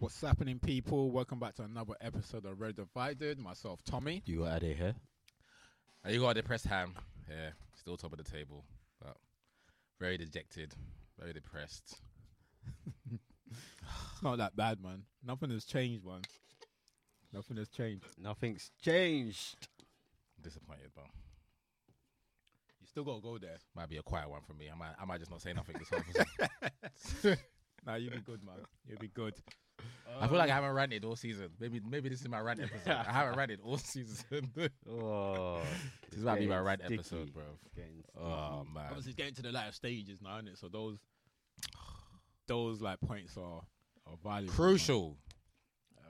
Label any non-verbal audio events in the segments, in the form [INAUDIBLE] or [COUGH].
What's happening, people? Welcome back to another episode of Red Divided. Myself, Tommy. You got Ade here. Uh, you got a depressed ham. Yeah, still top of the table, but very dejected, very depressed. [LAUGHS] It's not that bad, man. Nothing has changed, man. Nothing has changed. Nothing's changed. Disappointed, bro. You still gotta go there. Might be a quiet one for me. I might, I might just not say nothing this whole [LAUGHS] episode. [LAUGHS] Nah, you'll be good, man. You'll be good. I feel like I haven't ranted all season. Maybe, maybe this is my rant [LAUGHS] episode. I haven't ranted all season. [LAUGHS] oh, this might be my getting rant sticky. episode, bro. Oh man. Obviously, it's getting to the latter stages now, isn't it? So those, those like points are are valuable. Crucial.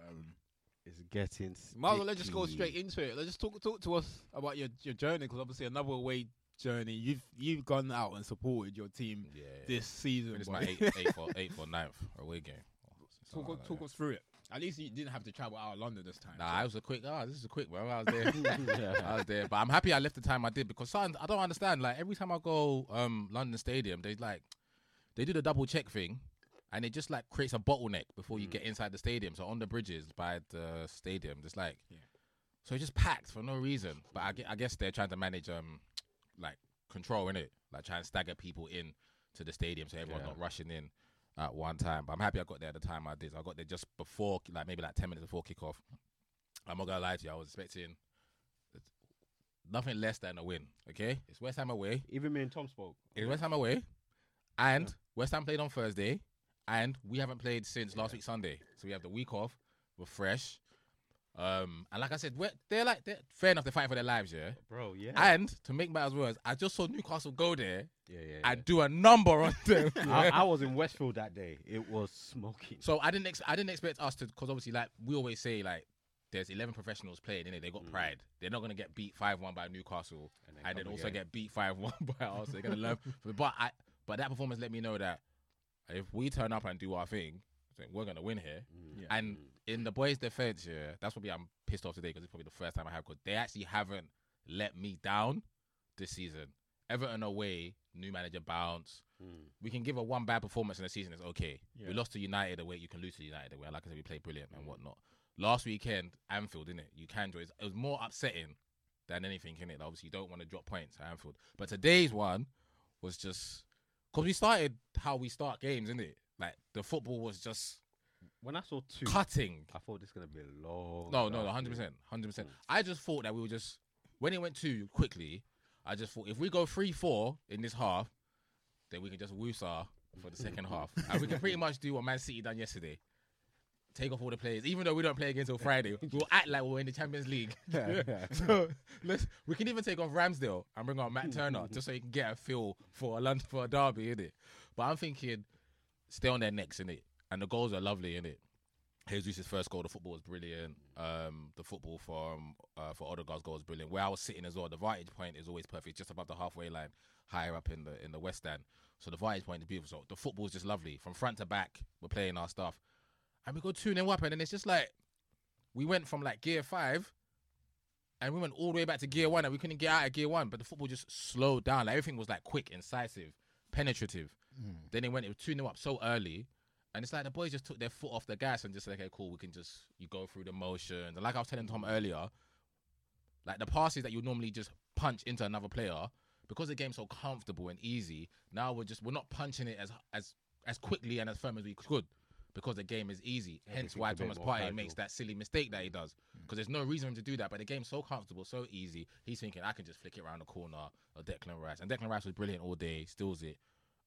Um, It's getting. might as well let's just go straight into it. Let's just talk talk to us about your your journey because obviously another away journey. You've you've gone out and supported your team Yeah. this season. It's is boy. my eighth, eighth, [LAUGHS] or, eighth or ninth away game. Talk Something us, like talk us through it. At least you didn't have to travel out of London this time. Nah, I was a quick. Oh, this is a quick, bro. I was there. [LAUGHS] I was there, but I'm happy I left the time I did because I don't understand. Like every time I go um London Stadium, they like they do the double check thing, and it just like creates a bottleneck before you get inside the stadium. So on the bridges by the stadium, just like Yeah. so it's just packed for no reason. But I, I guess they're trying to manage um like control in it, like try and stagger people in to the stadium so everyone's Yeah. not rushing in at one time. But I'm happy I got there at the time I did. I got there just before, like maybe like ten minutes before kickoff. I'm not gonna lie to you, I was expecting nothing less than a win. Okay, it's West Ham away. Even me and Tom spoke. It's West Ham away, and West Ham played on Thursday, and we haven't played since last week Sunday. So we have the week off. We're fresh. Um, and like I said, we're, they're like they're, fair enough. They're fighting for their lives, yeah. Bro, yeah. And to make matters worse, I just saw Newcastle go there yeah, yeah. and do a number on [LAUGHS] them. I, I was in Westfield that day. It was smoking. So I didn't ex- I didn't expect us to because obviously like we always say like there's 11 professionals playing in it. They got mm. pride. They're not gonna get beat five one by Newcastle And and then then, also get beat five one by us. They're gonna learn. [LAUGHS] from- But I but that performance let me know that if we turn up and do our thing, we're gonna win here. Mm. Yeah. And mm. In the boys' defense, yeah, that's probably I'm pissed off today because it's probably the first time I have because they actually haven't let me down this season. Everton away, new manager bounce. Mm. We can give a one bad performance in the season. It's okay. Yeah. We lost to United away. You can lose to United away. Like I said, we played brilliant and whatnot. Last weekend, Anfield, didn't it? You can do it. It was more upsetting than anything in it. Obviously, you don't want to drop points at Anfield. But today's one was just because we started how we start games, isn't it? Like the football was just When I saw two, cutting. I thought this was gonna be a long. No, no, no, hundred percent, hundred percent. I just thought that we were just when it went too quickly. I just thought if we go three four in this half, then we can just woosah for the second half, and we can pretty [LAUGHS] much do what Man City done yesterday. Take off all the players, even though we don't play again until Friday. We'll act like we're in the Champions League. [LAUGHS] [LAUGHS] so let's we can even take off Ramsdale and bring on Matt Turner just so you can get a feel for a London for a derby, innit? But I'm thinking, stay on their necks, innit? And the goals are lovely, in innit? Jesus' first goal, the football was brilliant. Um, the football from uh, for Odegaard's goal was brilliant. Where I was sitting as well, the vantage point is always perfect, just above the halfway line, higher up in the in the west end. So the vantage point is beautiful. So the football is just lovely from front to back. We're playing our stuff, and we go two 0 up, and then it's just like we went from like gear five, and we went all the way back to gear one, and we couldn't get out of gear one. But the football just slowed down. Like everything was like quick, incisive, penetrative. Then it went it was two 0 up so early. And it's like the boys just took their foot off the gas and just said, okay, cool, we can just you go through the motions. And like I was telling Tom earlier, like the passes that you normally just punch into another player, because the game's so comfortable and easy, now we're just we're not punching it as as as quickly and as firm as we could. Because the game is easy, hence why Thomas Partey makes that silly mistake that he does. Because there's no reason for him to do that, but the game's so comfortable, so easy. He's thinking I can just flick it around the corner or Declan Rice, and Declan Rice was brilliant all day, steals it.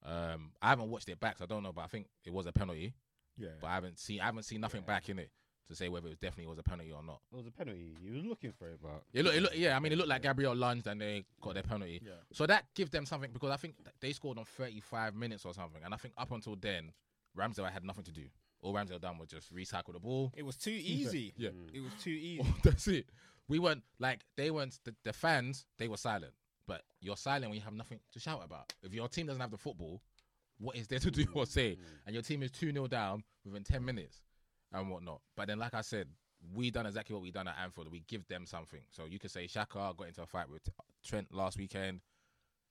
Um, I haven't watched it back, so I don't know, but I think it was a penalty yeah. but I haven't seen I haven't seen nothing Yeah. back in it to say whether it was definitely was a penalty or not. It was a penalty. You was looking for it, but It look, it look, yeah. I mean, it looked like Gabriel lunged and they got their penalty. Yeah. So that gives them something because I think they scored on 35 minutes or something, and I think up until then, Ramsdale had nothing to do. All Ramsdale done was just recycle the ball. It was too easy. Yeah. Mm. It was too [LAUGHS] easy. That's it. We weren't like they weren't the, the fans. They were silent, but you're silent when you have nothing to shout about. If your team doesn't have the football, what is there to do or say? Mm. And your team is two 0 down within ten minutes and whatnot. But then, like I said, we done exactly what we done at Anfield. We give them something. So you could say Xhaka got into a fight with Trent last weekend,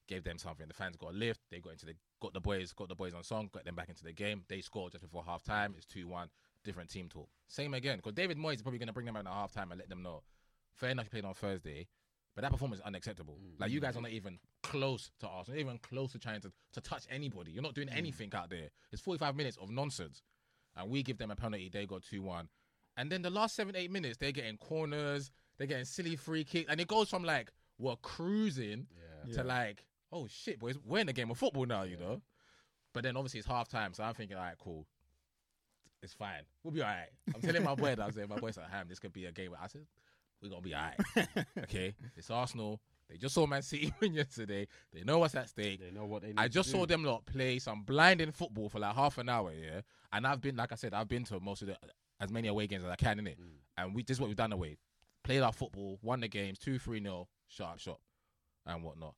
gave them something. The fans got a lift. They got into the got the boys got the boys on song, got them back into the game. They scored just before half time. It's two one. different team talk. Same again, because David Moyes is probably going to bring them out at half time and let them know. Fair enough, you played on Thursday, but that performance is unacceptable. Mm. Like you guys are mm. not even close to Arsenal, not even close to trying to, to touch anybody. You're not doing mm. anything out there. It's 45 minutes of nonsense, and we give them a penalty. They got two one, and then the last seven eight minutes they're getting corners, they're getting silly free kicks, and it goes from like we're cruising Yeah. to like oh shit, boys, we're in a game of football now, you know. But then obviously it's half time, so I'm thinking, all right, cool. It's fine. We'll be all right. I'm telling my boy that I'm saying, my boy's like, Ham, this could be a game. Where I said, we're going to be all right. okay? [LAUGHS] It's Arsenal. They just saw Man City [LAUGHS] win yesterday. They know what's at stake. They know what they need I just saw them lot play some blinding football for like half an hour, yeah. And I've been, like I said, I've been to most of the as many away games as I can in it. Mm. And we this is what we've done away. Played our football, won the games, two, three nil, sharp shot and whatnot.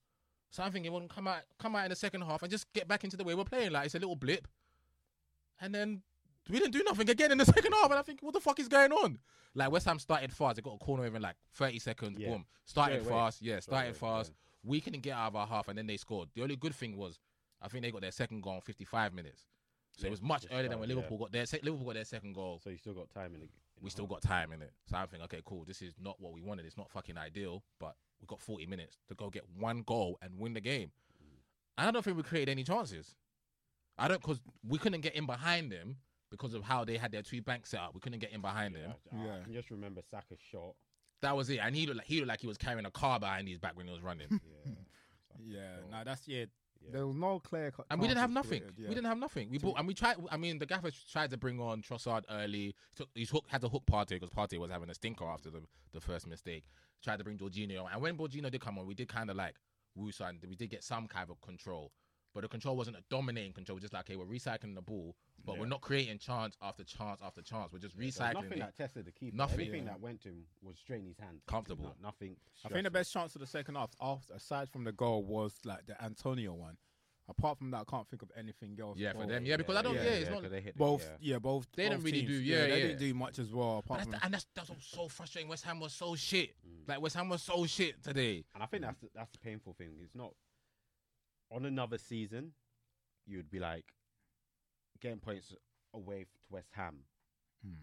So I'm thinking, well, come out, come out in the second half and just get back into the way we're playing. Like it's a little blip, and then we didn't do nothing again in the [LAUGHS] second half. And I think, what the fuck is going on? Like West Ham started fast. They got a corner within like 30 seconds. Yeah. Boom, started Straight away. fast. Yeah, started Straight away, fast. We couldn't get out of our half, and then they scored. The only good thing was, I think they got their second goal in 55 minutes. So Yeah, it was much earlier than when yeah. Liverpool got their se- Liverpool got their second goal So you still got time in it. we still got time in it. So I'm thinking, okay, cool. This is not what we wanted. It's not fucking ideal, but we got 40 minutes to go get one goal and win the game. Mm. And I don't think we created any chances. I don't because we couldn't get in behind them because of how they had their two banks set up. We couldn't get in behind Yeah, them. I, I Yeah. can just remember Saka's shot. That was it. And he looked like he looked like he was carrying a car behind his back when he was running. Yeah. [LAUGHS] Yeah, shot. no, that's yeah. Yeah. There was no clear cut. And we didn't have nothing. created, yeah. We didn't have nothing. We So- bought, and we tried. I mean, the gaffer tried to bring on Trossard early. Took, he's hook, had to hook Partey because Partey was having a stinker after the, the first mistake. Tried to bring Jorginho, and when Jorginho did come on, we did kind of like Wusa, and we did get some kind of control. But the control wasn't a dominating control. Just like, okay, we're recycling the ball, but we're not creating chance after chance after chance. We're just There was recycling nothing it. that tested the keeper. Nothing. Anything Yeah. that went to him was straight in his hand. Comfortable. No- nothing. I think the best chance of the second half, after, aside from the goal, was like the Antonio one. Apart from that, I can't think of anything else. Yeah, for them, yeah, because I don't. Yeah, Yeah, it's not. 'cause they hit the- Both, yeah. yeah, both. They didn't really teams, do- yeah, they yeah. didn't do much as well. Apart that's from the, and that's that's what's so frustrating. West Ham was so shit. Mm. Like West Ham was so shit today. And I think that's the, that's the painful thing. It's not on another season. You would be like getting points away to West Ham. Hmm.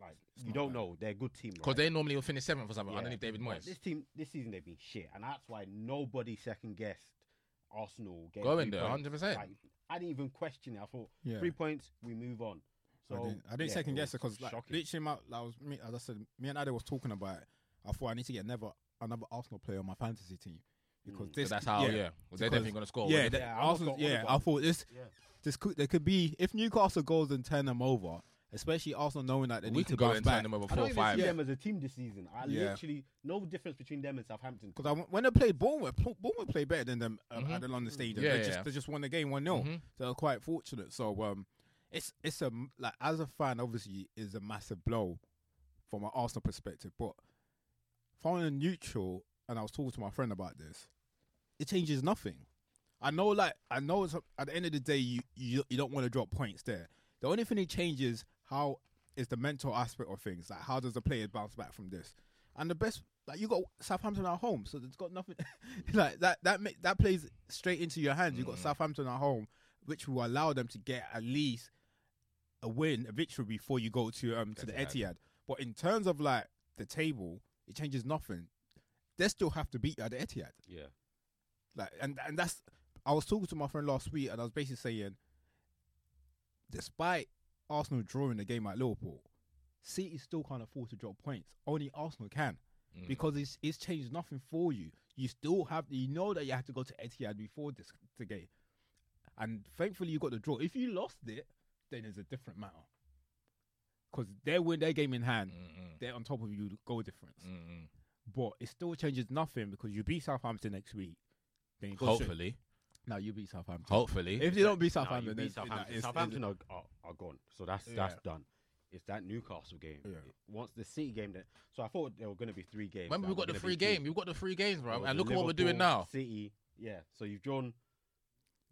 Like It's you don't bad. know, they're a good team. Because right? they normally will finish seventh or something Yeah, underneath David but Moyes. This team, this season they've been shit, and that's why nobody second guessed Arsenal getting Going three there, 100%. Like, I didn't even question it. I thought yeah. three points, we move on. So I didn't, I didn't yeah, second guess it because like shocking. literally, my, like, I was me, as I said, me and Ade was talking about. it. I thought I need to get never another Arsenal player on my fantasy team because Mm. this. so that's how, yeah. yeah, Well, they're definitely going to score. yeah, Well, that- Yeah, Arsenal. Yeah, I thought this. Yeah. This could there could be if Newcastle goes and turn them over, especially Arsenal knowing that they we need to go bounce and turn them over I four don't or even five. see them as a team this season. I Yeah. literally no difference between them and Southampton. Because when they played Bournemouth, Pl- Bournemouth played better than them Mhm. at the London Stadium. Yeah, they yeah, just yeah. they just won the game one 0 Mhm. So they're quite fortunate. So um, it's it's a m- like as a fan, obviously, is a massive blow from an Arsenal perspective. But from a neutral, and I was talking to my friend about this, it changes nothing. I know, like I know, it's, at the end of the day, you you, you don't want to drop points there. The only thing it changes how is the mental aspect of things. Like how does the players bounce back from this? And the best, like you got Southampton at home, so it's got nothing [LAUGHS] like that. That that plays straight into your hands. You got Mm. Southampton at home, which will allow them to get at least a win, a victory before you go to um to the Etihad. Etihad. But in terms of like the table, it changes nothing. They still have to beat you at the Etihad. Yeah. Like and and that's I was talking to my friend last week and I was basically saying despite Arsenal drawing the game at Liverpool, City still can't afford to drop points. Only Arsenal can. Mm. Because it's it's changed nothing for you. You still have you know that you have to go to Etihad before this the game. And thankfully you got the draw. If you lost it, then it's a different matter. Because they win their game in hand, Mm-mm. they're on top of you goal difference. Mm-mm. But it still changes nothing because you beat Southampton next week. Then you go Hopefully, no, you beat Southampton. hopefully. If you don't beat No, Southampton, you then beat it's- Southampton. it's- Southampton are, are, are gone, so that's that's Yeah. done. It's that Newcastle game. Yeah. It- Once the City game, that so I thought there were going to be three games. Remember, that we got were the gonna free be game. We've got the free games, There bro. was And look at what we're doing Liverpool, now. City, yeah. So you've drawn.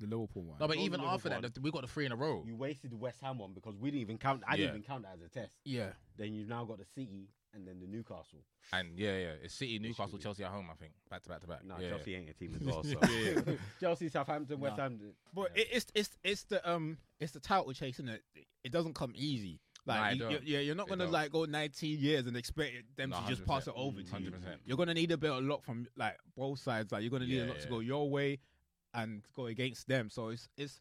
The Liverpool one. No, but even after that, the- we got the three in a row. You wasted the West Ham one because we didn't even count. I Yeah. didn't even count that as a test. yeah, Then you've now got the City and then the Newcastle. And yeah, yeah, it's City, Newcastle, be- Chelsea at home. I think back to back to back. No, yeah. Chelsea ain't a team as [LAUGHS] well. So Yeah. [LAUGHS] Chelsea, Southampton, West Nah. Ham. but yeah. it, it's it's it's the um it's the title chase, isn't it? It doesn't come easy. Nah, I Like, you, don't. you- yeah, you're not They gonna don't. like go 19 years and expect them No, to just pass it 100%. over to you. 100%. You're gonna need a bit of luck from like both sides. Like you're gonna need Yeah, a lot to yeah. go your way and go against them. So it's it's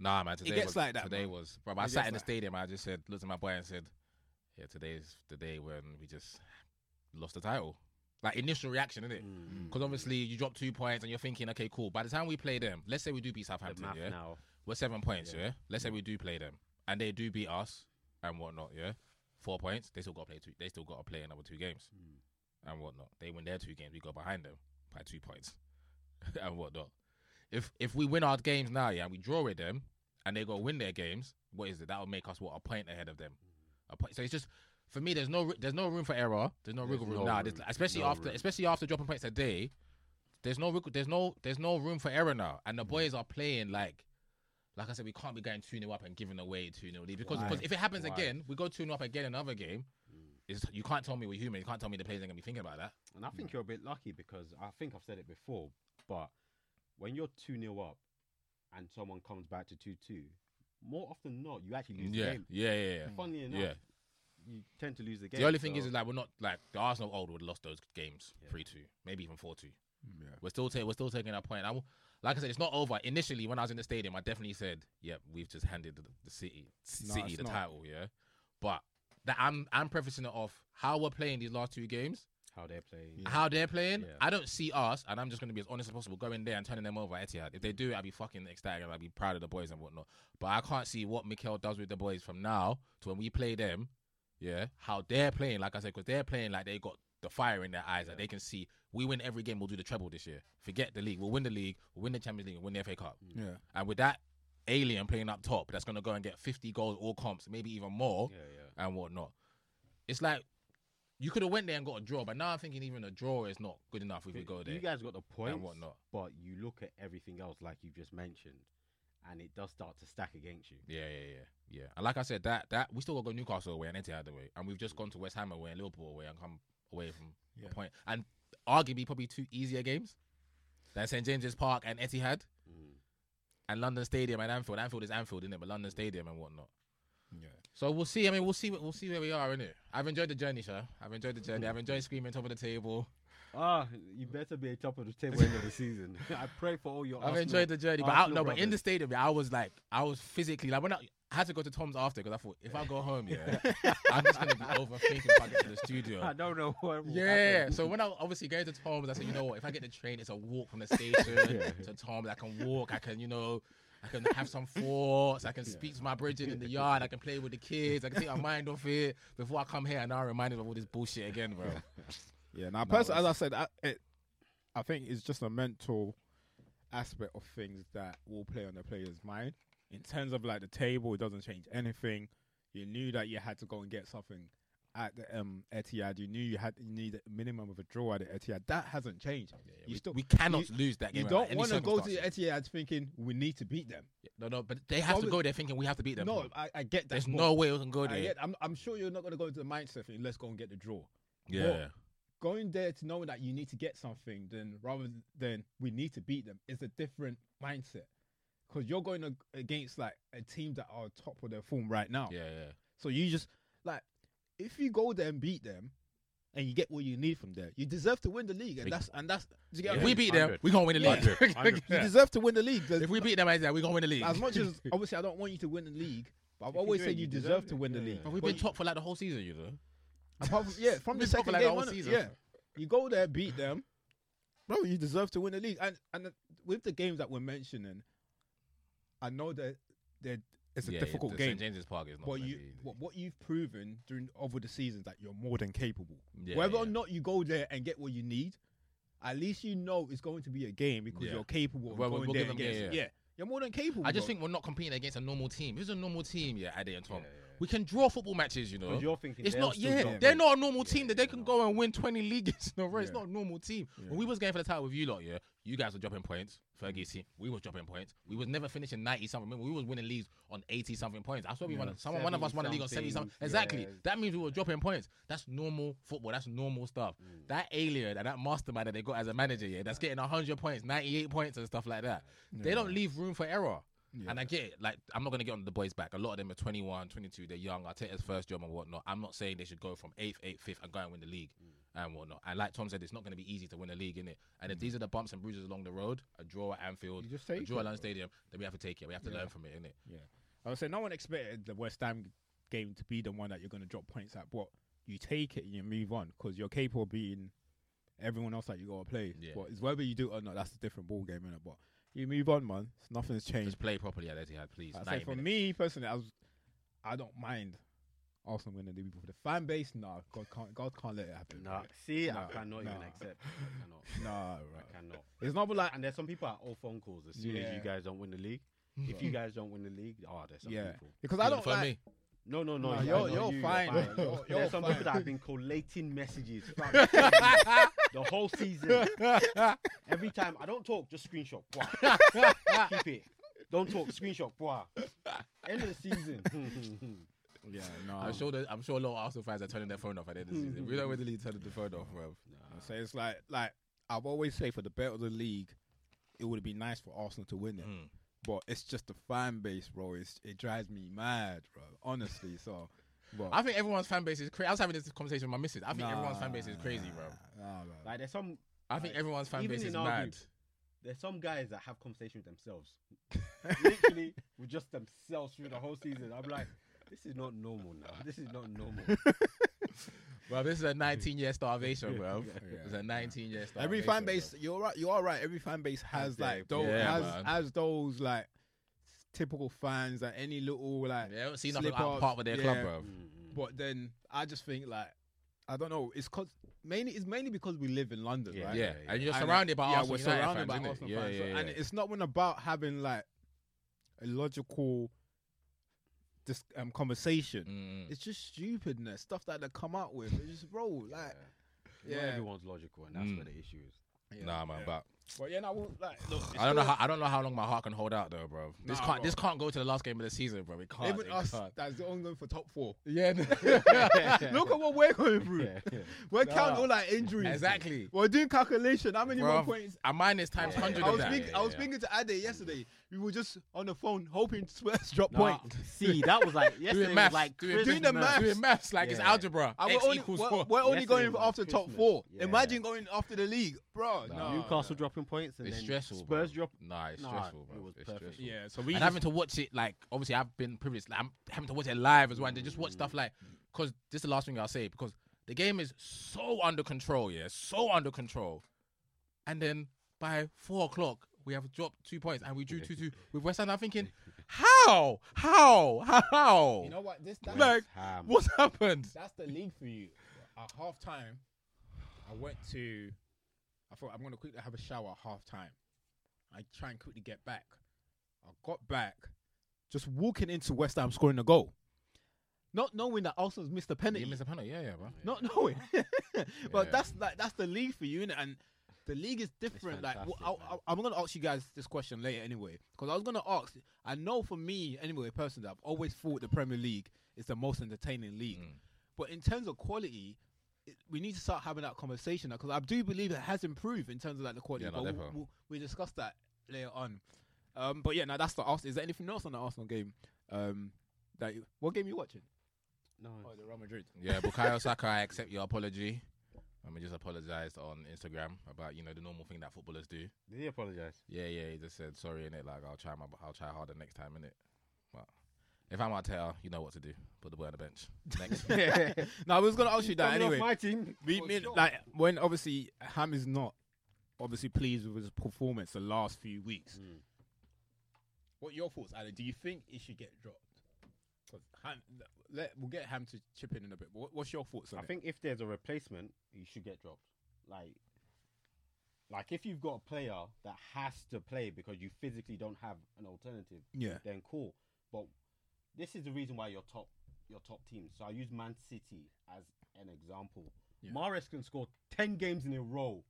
Nah, man. Today gets was, like that, Today man. was. Bro, I It sat in the like- stadium. I just said, looked at my boy and said, "Yeah, today's the day when we just lost the title." Like initial reaction, isn't it? Mm. Because obviously you drop two points and you're thinking, okay, cool. By the time we play them, let's say we do beat Southampton, math yeah, now. we're seven points, yeah. Yeah. Let's say we do play them and they do beat us and whatnot, yeah. Four points, they still got to play two. They still got to play another two games Mm. and whatnot. They win their two games, we go behind them by two points [LAUGHS] and whatnot. If if we win our games now, yeah, and we draw with them, and they go win their games, what is it? That will make us what a point ahead of them. A point. So it's just for me. There's no there's no room for error. There's no wiggle room no now. Room. especially No after room. especially after dropping points a day. There's no there's no there's no room for error now, and the boys are playing like. Like I said, we can't be going 2 0 up and giving away 2 0 lead because, Why? because if it happens Why? again, we go 2 0 up again in another game. Mm. Is you can't tell me we're human. You can't tell me the players are gonna be thinking about that. And I think you're a bit lucky because I think I've said it before, but when you're 2 0 up and someone comes back to 2 2, more often than not, you actually lose Yeah, the game. yeah, yeah, yeah. Funny mm. enough, Yeah. you tend to lose the game. The only thing is, so- is like we're not like the Arsenal old would have lost those games Yeah. three two, maybe even four two. Mm. yeah. We're still ta- we're still taking our point. I w like I said, it's not over. Initially, when I was in the stadium, I definitely said, "Yep, we've just handed the, the city No, city it's the not. title." Yeah, but that I'm I'm prefacing it off how we're playing these last two games, how they're playing. Yeah. how they're playing. Yeah. I don't see us, and I'm just gonna be as honest as possible, going there and turning them over at Etihad. If they do I'll be fucking ecstatic and I'll be proud of the boys and whatnot. But I can't see what Mikel does with the boys from now to when we play them. Yeah, how they're playing, like I said, because they're playing like they got the fire in their eyes, like Yeah. they can see we win every game, we'll do the treble this year. Forget the league, we'll win the league, we'll win the Champions League, we'll win the FA Cup. Mm. Yeah. And with that alien playing up top, that's gonna go and get 50 goals, all comps, maybe even more, Yeah, yeah. and whatnot. It's like you could have went there and got a draw, but now I'm thinking even a draw is not good enough if we go there You guys got the and whatnot. but you look at everything else like you've just mentioned, and it does start to stack against you. Yeah, yeah, yeah, yeah. And like I said, that that we still got to go Newcastle away and Etihad away, and we've just gone to West Ham away and Liverpool away and come away from Yeah. a point. And arguably probably two easier games. than St James's Park and Etihad, Mm. and London Stadium and Anfield. Anfield is Anfield, isn't it? But London Stadium and whatnot. Yeah. So we'll see. I mean, we'll see. We'll see where we are, innit? I've enjoyed the journey, sir. I've enjoyed the journey. I've enjoyed screaming top of the table. Ah, you better be at top of the table end of the season. [LAUGHS] I pray for all your. I've Arsenal- enjoyed the journey, but I, Arsenal no, but in the brothers. stadium, yeah, I was like, I was physically like when I, I had to go to Tom's after because I thought if I go home, yeah, [LAUGHS] I'm just gonna be overthinking if I get to the studio. I don't know what. will Yeah, happen. so when I obviously going to Tom's, I said, you know what? If I get the train, it's a walk from the station [LAUGHS] to Tom's. I can walk. I can, you know, I can have some thoughts. I can speak to my Bridget in the yard. I can play with the kids. I can take my mind off it before I come here and now I'm reminded of all this bullshit again, bro. [LAUGHS] Yeah. Now, No, personally, as I said, I, it, I think it's just a mental aspect of things that will play on the player's mind. In terms of like the table, it doesn't change anything. You knew that you had to go and get something at the um, Etihad. You knew you had you need a minimum of a draw at the Etihad. That hasn't changed. you we, still we cannot you- lose that game. you don't want to go to the. Etihad thinking we need to beat them. No, no, but they have to go there thinking we have to beat them. No. I, I get that. there's but no way we can go I there. get, I'm, I'm sure you're not going to go into the mindset thinking let's go and get the draw. yeah, going there to know that you need to get something, then rather than we need to beat them, is a different mindset. Because you're going against like a team that are top of their form right now. yeah, yeah. So you just if you go there and beat them, and you get what you need from there, you deserve to win the league, and Big- that's and that's. do you get If what I we mean? beat them, 100. we gonna win the league. 100. 100. [LAUGHS] you deserve to win the league. There's- if we beat them, as that we're gonna win the league. as much as [LAUGHS] obviously I don't want you to win the league, but I've If always do said it, you you deserve deserve to it. win the Yeah, league. But we've been you- top for like the whole season, you know. Apart [LAUGHS] from yeah, from the We've been top second for like the game, whole innit? season. yeah, you go there, beat them, bro. You deserve to win the league. And and with the games that we're mentioning, I know that that it's a Yeah, difficult the game, St James's Park is not. but you easy. what, what you've proven during over the seasons that you're more than capable. Yeah, Whether or not you go there and get what you need, at least you know it's going to be a game because Yeah. you're capable of Well, going we'll there give and yeah, getting. yeah. Yeah, you're more than capable. I just bro. think we're not competing against a normal team. If it's a normal team, yeah, Ade and Tom, Yeah, yeah. We can draw football matches. You know, you're thinking it's not. Yeah, they're not a normal team that they can go and win twenty leagues in a row. It's not a normal team. When we was going for the title with you lot, yeah, you guys were dropping points. Fergie's team, we was dropping points. We was never finishing ninety something. Remember, we was winning leagues on eighty something points. I swear we won. Someone, one of us won a league on seventy something. Exactly. That means we were dropping points. That's normal football. That's normal stuff. Mm. That alien and that mastermind that they got as a manager, yeah, that's getting hundred points, ninety eight points, and stuff like that. They don't leave room for error. Yeah. And I get it. Like, I'm not going to get on the boys' back. A lot of them are 21, 22. They're young. I take Arteta's first job and whatnot. I'm not saying they should go from 8th, 8th, 5th and go and win the league mm. and whatnot. And like Tom said, it's not going to be easy to win a league, in it. And if mm. these are the bumps and bruises along the road, a draw at Anfield, a draw it, at London. Stadium, then we have to take it. We have to Yeah. learn from it, innit? Yeah. I would say no one expected the West Ham game to be the one that you're going to drop points at, but you take it and you move on because you're capable of beating everyone else that you got to play. Yeah. But it's whether you do it or not, that's a different ball game, innit? But you move on, man. Nothing's changed. Just play properly at Etihad, please. I say 90 for minutes. me personally, I was, I don't mind Arsenal winning the league. For the fan base, nah, God can't, God can't let it happen. Nah, see, Nah, I cannot even nah. accept. [LAUGHS] I cannot. Nah, I right. cannot. It's not like And there's some people at all phone calls as soon as you guys don't win the league. If you [LAUGHS] guys don't win the league, oh, there's some yeah, people. because I don't phone like. me. No, no, no. Nah, you- you're- you're you, fine. You're You're- [LAUGHS] you're there's some fine. people that have been collating messages throughout the the whole season. [LAUGHS] Every time I don't talk, just screenshot. Bwah. [LAUGHS] Keep it. Don't talk, screenshot. Bwah. End of the season. [LAUGHS] Yeah, no. I'm sure that I'm sure a lot of Arsenal fans are turning their phone off at the end of the season. We don't really the league, turning the phone off, bro. So it's like, like I've always say for the better of the league, it would be nice for Arsenal to win it. Mm. But it's just the fan base, bro. It's, it drives me mad, bro. Honestly, so. But I think everyone's fan base is crazy. I was having this conversation with my missus. I think everyone's fan base is Nah, crazy, bro. Nah, bro. like there's some I think Like, everyone's fan base is our mad. group, there's some guys that have conversation with themselves. [LAUGHS] Literally with just themselves through the whole season. I'm like, this is not normal now. This is not normal. [LAUGHS] Bro, this is a 19 year starvation, bro. [LAUGHS] Yeah. It's a 19 year starvation. Every fan bro. base, you're right. You are right. Every fan base has like those, Yeah, has, has those like typical fans that any little like. They don't see nothing slip out ups, part with their yeah. club, bro. Mm, But then I just think like I don't know. It's cause mainly it's mainly because we live in London, Yeah, right? Yeah, yeah. and you're And, surrounded by yeah, Arsenal we're United surrounded fans, by? Arsenal yeah, fans. yeah, so- yeah. and it's not even about having like a logical this um conversation. Mm. It's just stupidness, stuff that they come out with. It's just bro, like Not Yeah. everyone's logical, and that's Mm. where the issue is. yeah, Nah, man, yeah. but But yeah, no, we'll, like look, I don't know how I don't know how long my heart can hold out though, bro. This Nah, can't bro. this can't go to the last game of the season, bro. It can't. Even it us, can't. that's the only going for top four. [LAUGHS] Yeah, [LAUGHS] Look at what we're going through. Yeah, yeah. We're Nah. counting all our injuries. exactly. We're doing calculation. How many more Bruv, points? A minus times Yeah. hundred I of was, that. speaking, I was speaking to Ade yesterday. We were just on the phone hoping Spurs drop Nah, points. see, that was like [LAUGHS] yesterday doing was maths, like doing, Christmas doing the maths. doing maths like it's Yeah. algebra. And X we're only, equals we're, four. we're only Yesterday going was after top Christmas. four. Yeah. Imagine going after the league, bro. Nah. No, Newcastle no. Dropping points and It's then stressful. Spurs bro. drop. Nah, it's Nah, stressful, it was It's perfect. stressful. Yeah, so we and having to watch it like obviously I've been privileged. Like, I'm having to watch it live as well, and to just watch stuff like mm. because this is the last thing I'll say because the game is so under control, yeah, so under control, and then by four o'clock we have dropped two points and we drew two two [LAUGHS] with West Ham. I'm thinking, how, how, how? You know what? This that, Like, Ham. what's happened? that's the league for you. At half time, I went to. I thought I'm gonna quickly have a shower at half time. I try and quickly get back. I got back, just walking into West Ham scoring a goal, not knowing that Arsenal's missed a penalty. You missed a penalty, yeah, yeah, bro. not knowing. [LAUGHS] but Yeah. that's like that's the league for you, innit? and the league is different. Like fantastic, I, man. I, I'm gonna ask you guys this question later anyway, because I was gonna ask. I know for me anyway, personally, I've always thought the Premier League is the most entertaining league. Mm. But in terms of quality, it, we need to start having that conversation because I do believe it has improved in terms of like the quality. Yeah, no, but we'll, we'll, we discuss that later on. Um, but yeah, now that's the Arsenal. Is there anything else on the Arsenal game? Um, that you, what game are you watching? No, Oh, the Real Madrid. Yeah, Bukayo Saka, I accept your apology. I mean, just apologized on Instagram about you know the normal thing that footballers do. did he apologize? Yeah, yeah, he just said sorry in it. Like I'll try my, I'll try harder next time in it. But if I'm Arteta, you know what to do. Put the boy on the bench. Next. [LAUGHS] no, I was gonna ask you that Coming off anyway. my team. We for mean, sure. like when obviously Ham is not obviously pleased with his performance the last few weeks. Mm. What are your thoughts, Alan? Do you think it should get dropped? Ham, let we'll get Ham to chip in in a bit. But what, what's your thoughts on I it? think if there's a replacement, he should get dropped. Like, like if you've got a player that has to play because you physically don't have an alternative, yeah, then cool. But this is the reason why you're top, your top team. So I use Man City as an example. Yeah. Mahrez can score ten games in a row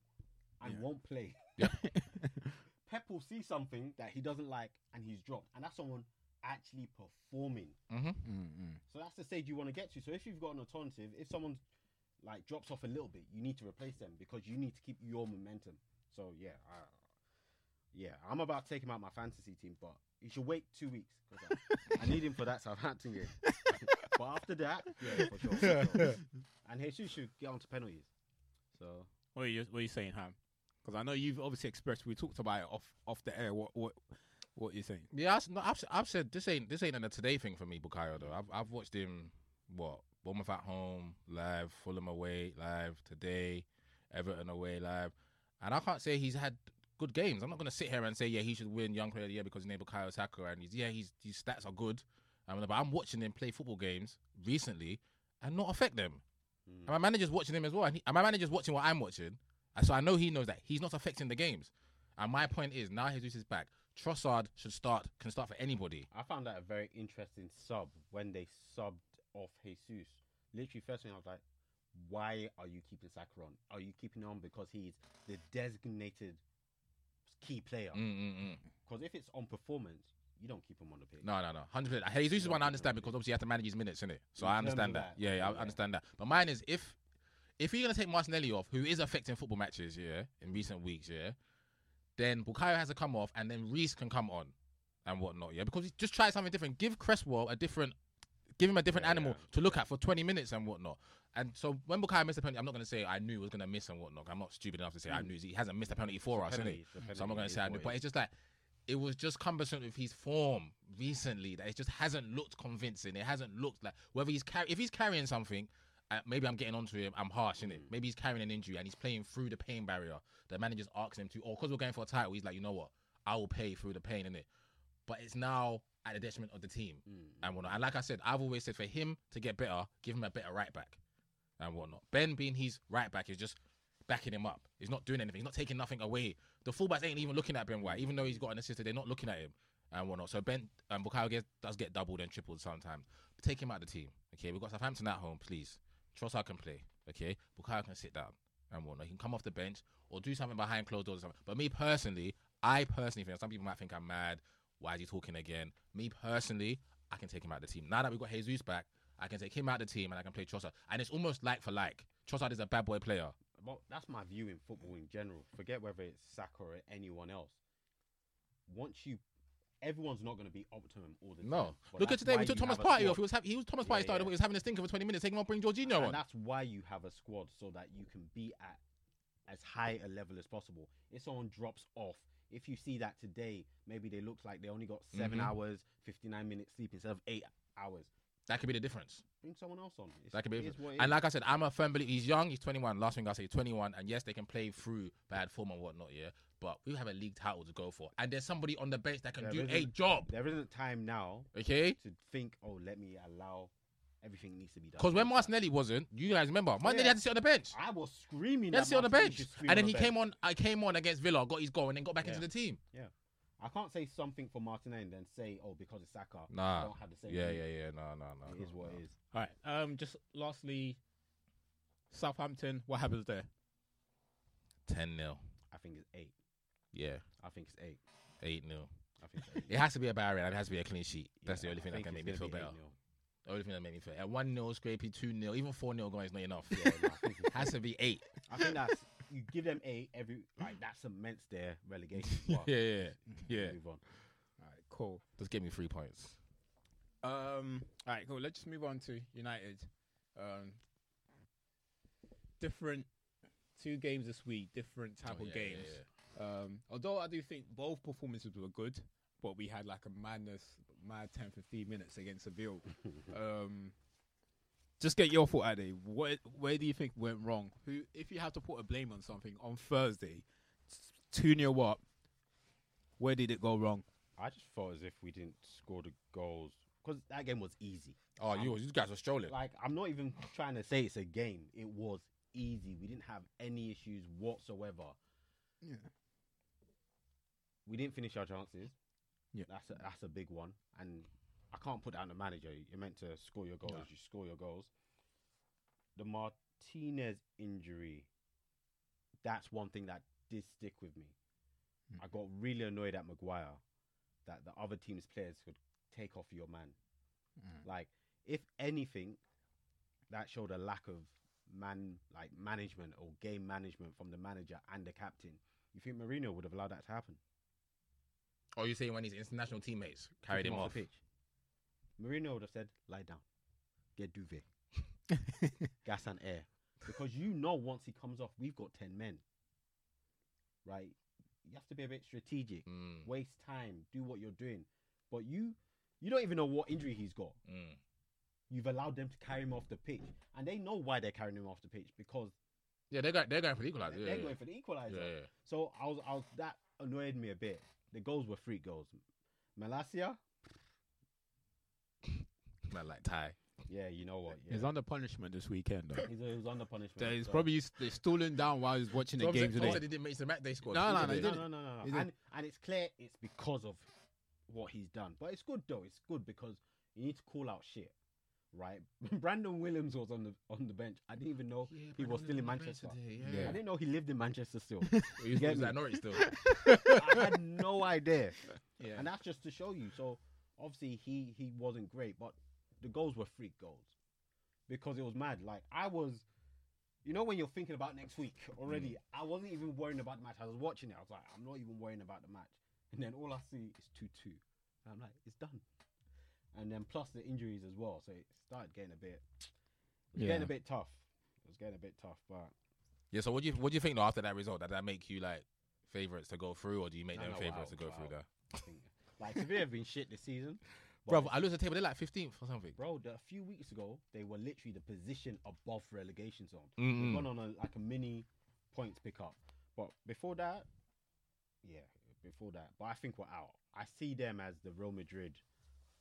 and Yeah. won't play. Yeah. [LAUGHS] Pep will see something that he doesn't like and he's dropped, and that's someone actually performing. mm-hmm. Mm-hmm. So that's the stage you want to get to. So if you've got an alternative, if someone like drops off a little bit, you need to replace them because you need to keep your momentum. So yeah, I, yeah, I'm about to take him out my fantasy team, but He should wait two weeks. I, I need him for that Southampton game. [LAUGHS] but after that, yeah, for sure. For sure. And Jesus should get onto penalties. So What are you What are you saying, Ham? Because I know you've obviously expressed. We talked about it off off the air. What what what are you saying? Yeah, I, no, I've, I've said this ain't this ain't a today thing for me, Bukayo. Though I've I've watched him what Bournemouth at home live, Fulham away live today, Everton away live, and I can't say he's had good games. I'm not gonna sit here and say yeah he should win Young Player of the Year because he's named Bukayo Saka and he's yeah he's his stats are good. Um, but I'm watching him play football games recently and not affect them. mm, And my manager's watching him as well, and, he, and my manager's watching what I'm watching, and so I know he knows that he's not affecting the games. And my point is now Jesus is back. Trossard should start can start for anybody. I found that a very interesting sub when they subbed off Jesus. Literally, first thing I was like, why are you keeping Saka on? Are you keeping him on because he's the designated key player? Mm, mm, mm. Because if it's on performance, you don't keep him on the pitch. No, no, no, hundred percent. Jesus is one I understand because obviously you have to manage his minutes, innit? So In I understand that. that, Yeah, yeah, I yeah. understand that. But mine is if if you're gonna take Martinelli off, who is affecting football matches, yeah, in recent weeks, yeah, then Bukayo has to come off, and then Reiss can come on and whatnot, yeah, because just try something different. Give Cresswell a different. Give him a different Yeah, animal yeah, to look at for 20 minutes and whatnot. And so when Bukayo missed a penalty, I'm not going to say I knew he was going to miss and whatnot. I'm not stupid enough to say I Mm. knew he hasn't missed a penalty for us, innit? Penalty, So I'm not going to say I knew, it but it's just like it was just cumbersome with his form recently that it just hasn't looked convincing. It hasn't looked like whether he's carry if he's carrying something. Uh, maybe I'm getting onto him. I'm harsh, innit? Mm. Maybe he's carrying an injury and he's playing through the pain barrier. The manager's asking him to, or because we're going for a title, he's like, you know what? I will pay through the pain, innit? But it's now at the detriment of the team Mm. and whatnot. And like I said, I've always said for him to get better, give him a better right back and whatnot. Ben being his right back is just backing him up. He's not doing anything. He's not taking nothing away. The fullbacks ain't even looking at Ben White, even though he's got an assist. They're not looking at him and whatnot. So Ben um, Bukayo gets, does get doubled and tripled sometimes. But take him out of the team. Okay, we've got Southampton at home. Please, Trossard can play. Okay, Bukayo can sit down and whatnot. He can come off the bench or do something behind closed doors or something. But me personally, I personally think some people might think I'm mad. Why is he talking again? Me personally, I can take him out of the team. Now that we've got Jesus back, I can take him out of the team and I can play Trossard. And it's almost like for like. Trossard is a bad boy player. Well, that's my view in football in general. Forget whether it's Saka or anyone else. Once you, everyone's not going to be optimum all the time. No. Look at today. We took Thomas Partey off. He was, ha- he was Thomas Yeah, Partey started. yeah. He was having a stinker for 20 minutes. Him off, bring Jorginho on. and that's why you have a squad so that you can be at as high a level as possible. If someone drops off, if you see that today, maybe they look like they only got 7 Mhm. hours, fifty nine minutes sleep instead of eight hours. That could be the difference. Bring someone else on. It's, That could be it different. is what it And is. like I said, I'm a firm believer. He's young. He's 21. Last thing I say, 21. And yes, they can play through bad form and whatnot. Yeah, but we have a league title to go for, and there's somebody on the bench that can There do a job. there isn't time now Okay. to think, oh, let me allow everything needs to be done. Because when Martinelli wasn't, you guys remember, Martinelli Yeah. had to sit on the bench. I was screaming. He had that to sit on the bench, and then he the came on. I came on against Villa, got his goal, and then got back into the team. Yeah. I can't say something for Martinelli and then say, oh, because it's Saka. I Nah. don't have the same. Yeah, view. yeah, yeah. No, no, no. It is what no. it is. All right. Um. Just lastly, Southampton. What happens there? 10 0. I think it's eight. Yeah, I think it's eight. 8 0. I think it's eight. It has to be a barrier and it has to be a clean sheet. That's Yeah, the only I thing that can make me feel gonna be better. 8-0. The only thing that made me feel. At 1 0, scrapey, 2 0, even 4 0 going is not enough. Yeah, no, [LAUGHS] I think it's has to be 8. I [LAUGHS] think that's you give them eight every like that cements their relegation. [LAUGHS] spot. Yeah, yeah, yeah. Move on. All right. Cool. Just give me three points. Um. All right. Cool. Let's just move on to United. Um. Different. Two games this week. Different type Oh, of yeah, yeah, games. yeah. Um, although I do think both performances were good, but we had like a madness, mad 10, 15 minutes against Seville. um, just get your thought out there. What, where do you think went wrong? Who, if you have to put a blame on something on Thursday, two 0 up. Where did it go wrong? I just felt as if we didn't score the goals because that game was easy. Oh, you, you guys were strolling. Like I'm not even trying to say it's a game. It was easy. We didn't have any issues whatsoever. Yeah. We didn't finish our chances. Yeah. that's a, that's a big one. And I can't put that on the manager. You're meant to score your goals. No. You score your goals. The Martinez injury. That's one thing that did stick with me. Mm. I got really annoyed at Maguire that the other team's players could take off your man. Like, if anything, that showed a lack of man like management or game management from the manager and the captain. You think Mourinho would have allowed that to happen? Or you saying when his international teammates carried took him off? the pitch. Mourinho would have said, "Lie down, get duvet, [LAUGHS] gas and air," because you know once he comes off, we've got ten men. Right? You have to be a bit strategic. Mm, Waste time. Do what you're doing, but you you don't even know what injury he's got. mm. You've allowed them to carry him off the pitch, and they know why they're carrying him off the pitch because Yeah, they're going. They're going for the equaliser. they're Yeah, yeah. going for the equalizer. yeah, yeah. So I was, I was that annoyed me a bit. The goals were free goals. Malacia, [LAUGHS] Man, like Ty. yeah, you know what? Yeah. He's under punishment this weekend. Though. He's, he was under punishment. They're- He's so- probably they're stooling down while he's watching the Tom game today. said he didn't make the match day squad. No, no, no, at he it. no, no, no, no, He no. didn't. And and it's clear it's because of what he's done. But it's good though. It's good because you need to call out shit, right? [LAUGHS] Brandon Williams was on the on the bench. I didn't even know Yeah, he was still in was on the bench Manchester. today, Yeah. I didn't know he lived in Manchester still. [LAUGHS] He was, Get was at Norwich still. [LAUGHS] I had no idea. Yeah. And that's just to show you. So obviously he he wasn't great, but the goals were freak goals because it was mad. Like I was, you know, when you're thinking about next week already, mm. I wasn't even worrying about the match. I was watching it. I was like, I'm not even worrying about the match. And then all I see is two two. And I'm like, it's done. And then plus the injuries as well, so it started getting a bit, it was Yeah. getting a bit tough. It was getting a bit tough, but Yeah. So what do you what do you think though after that result? Did that make you like favourites to go through, or do you make No, them no, favourites wow, to go wow. through there? I think like Sevilla have been shit this season. [LAUGHS] Bro, I looked at the table. They're like fifteenth or something. Bro, the, a few weeks ago, they were literally the position above relegation zone. Mm-mm. They've gone on a, like a mini points pickup. But before that, yeah, before that. But I think we're out. I see them as the Real Madrid